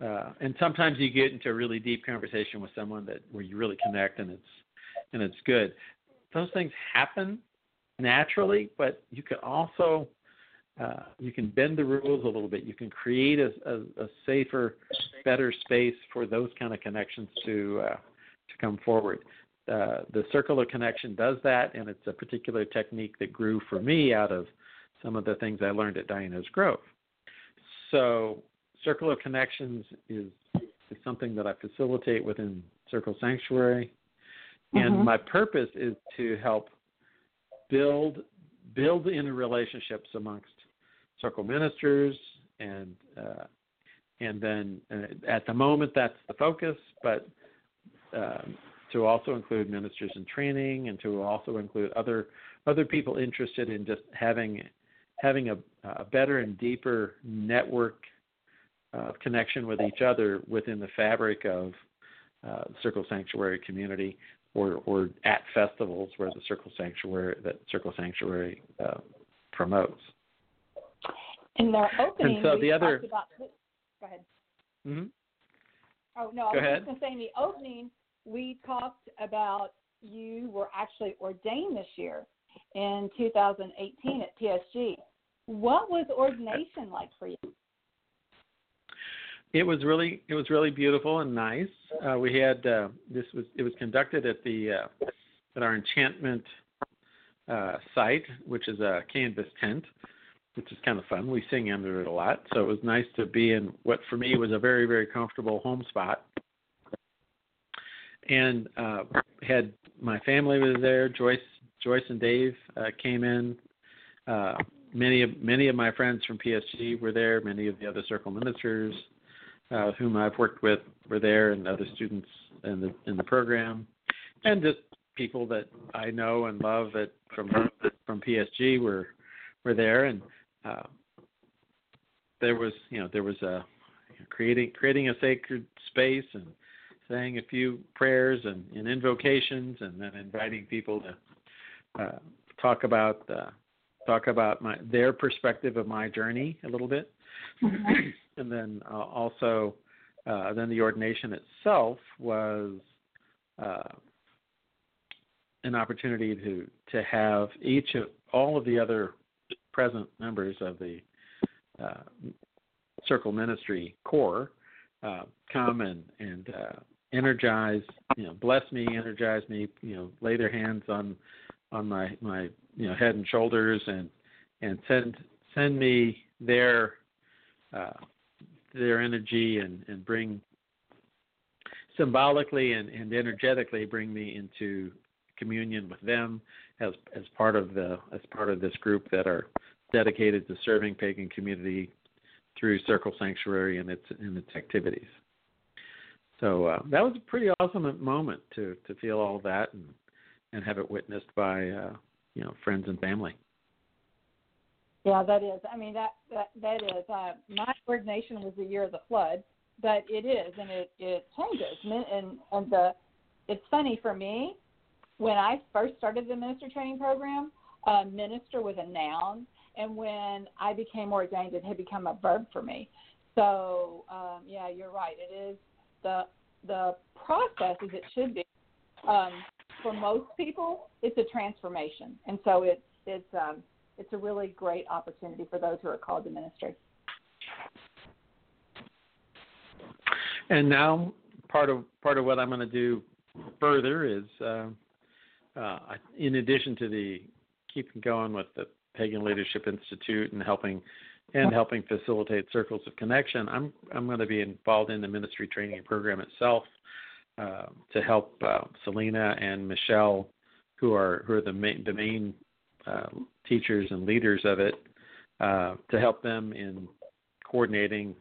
Uh, and sometimes you get into a really deep conversation with someone that where you really connect, and it's and it's good. Those things happen naturally, but you can also uh, you can bend the rules a little bit. You can create a, a, a safer, better space for those kind of connections to uh, to come forward. Uh, the circle of connection does that, and it's a particular technique that grew for me out of some of the things I learned at Diana's Grove. So, circle of connections is is something that I facilitate within Circle Sanctuary, and Mhm. my purpose is to help build build inner relationships amongst circle ministers and uh, and then uh, at the moment that's the focus, but um, to also include ministers in training and to also include other other people interested in just having having a, a better and deeper network uh, connection with each other within the fabric of uh, Circle Sanctuary community or, or at festivals where the Circle Sanctuary that Circle Sanctuary uh, promotes. In their opening, and so the other, about. Go ahead. Mm-hmm. Oh no, I Go was ahead. just going to say in the opening we talked about you were actually ordained this year in 2018 at PSG. What was ordination like for you? It was really it was really beautiful and nice. Uh, we had uh, this was it was conducted at the uh, at our enchantment uh, site, which is a canvas tent, which is kind of fun. We sing under it a lot, so it was nice to be in what for me was a very very comfortable home spot. And uh, had my family was there. Joyce Joyce and Dave uh, came in. Many of many of my friends from PSG were there. Many of the other circle ministers uh, whom I've worked with were there, and other students in the in the program, and just people that I know and love at from from PSG were were there, and uh, there was you know there was a creating creating a sacred space and saying a few prayers and, and invocations, and then inviting people to uh, talk about uh, talk about my their perspective of my journey a little bit and then uh, also uh, then the ordination itself was uh, an opportunity to to have each of all of the other present members of the uh, circle ministry core uh, come and and uh, energize you know bless me energize me you know lay their hands on on my my you know head and shoulders and and send send me their uh, their energy and, and bring symbolically and, and energetically bring me into communion with them as as part of the as part of this group that are dedicated to serving pagan community through Circle Sanctuary and its and its activities. So uh, that was a pretty awesome moment to to feel all that and and have it witnessed by uh, you know friends and family. Yeah, that is. I mean, that that that is. Uh, my ordination was the year of the flood, but it is, and it it changes. And and the it's funny for me when I first started the minister training program. Uh, minister was a noun, and when I became ordained, it had become a verb for me. So um, yeah, you're right. It is the the process as it should be. Um, for most people, it's a transformation, and so it's it's um, it's a really great opportunity for those who are called to ministry. And now, part of part of what I'm going to do further is, uh, uh, in addition to the keeping going with the Pagan Leadership Institute and helping and helping facilitate circles of connection, I'm I'm going to be involved in the ministry training program itself uh, to help uh, Selena and Michelle, who are who are the main the main uh, teachers and leaders of it uh, to help them in coordinating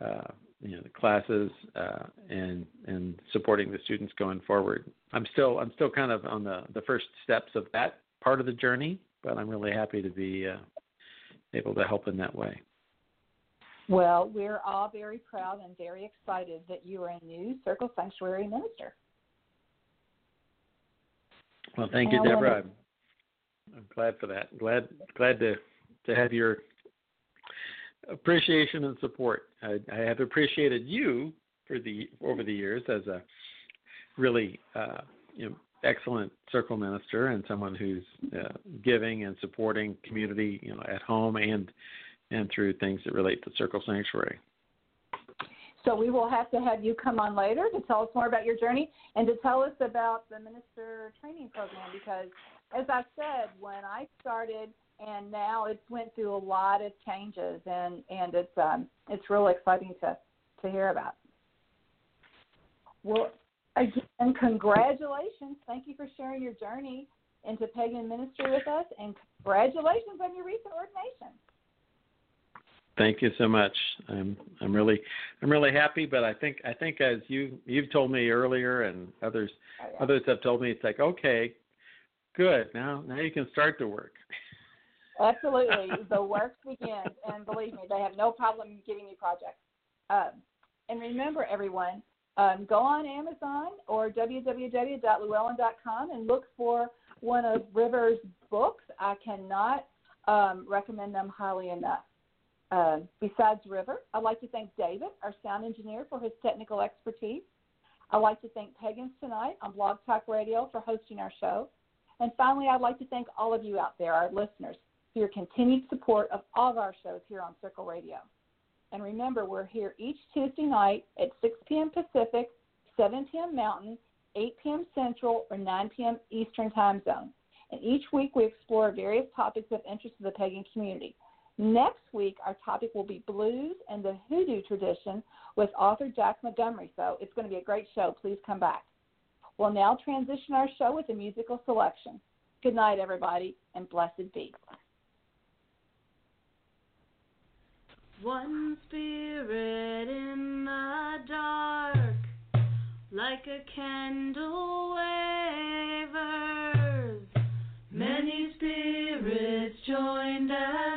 uh, you know the classes uh, and and supporting the students going forward. I'm still I'm still kind of on the the first steps of that part of the journey, but I'm really happy to be uh, able to help in that way. Well, we're all very proud and very excited that you are a new Circle Sanctuary minister. Well, thank you, Debra. I'm, I'm glad for that. Glad glad to to have your appreciation and support. I, I have appreciated you for the over the years as a really uh, you know, excellent circle minister and someone who's uh, giving and supporting community, you know, at home and and through things that relate to Circle Sanctuary. So we will have to have you come on later to tell us more about your journey and to tell us about the minister training program because as I said, when I started and now it's went through a lot of changes and and it's um it's really exciting to to hear about. Well, again, congratulations! Thank you for sharing your journey into pagan ministry with us, and congratulations on your recent ordination. Thank you so much. I'm I'm really I'm really happy, but I think I think as you you've told me earlier and others Oh, yeah. others have told me it's like okay, good now now you can start the work. Absolutely. the work begins, and believe me, they have no problem giving you projects. Um, and remember, everyone, um, go on Amazon or www.llewellyn.com and look for one of River's books. I cannot um, recommend them highly enough. Uh, besides River, I'd like to thank David, our sound engineer, for his technical expertise. I'd like to thank Pagans Tonight on Blog Talk Radio for hosting our show. And finally, I'd like to thank all of you out there, our listeners, for your continued support of all of our shows here on Circle Radio. And remember, we're here each Tuesday night at 6 p.m. Pacific, 7 p.m. Mountain, 8 p.m. Central, or 9 p.m. Eastern Time Zone. And each week we explore various topics of interest to the pagan community. Next week, our topic will be blues and the hoodoo tradition with author Jack Montgomery. So it's going to be a great show. Please come back. We'll now transition our show with a musical selection. Good night, everybody, and blessed be. One spirit in the dark, like a candle wavers. Many spirits joined us.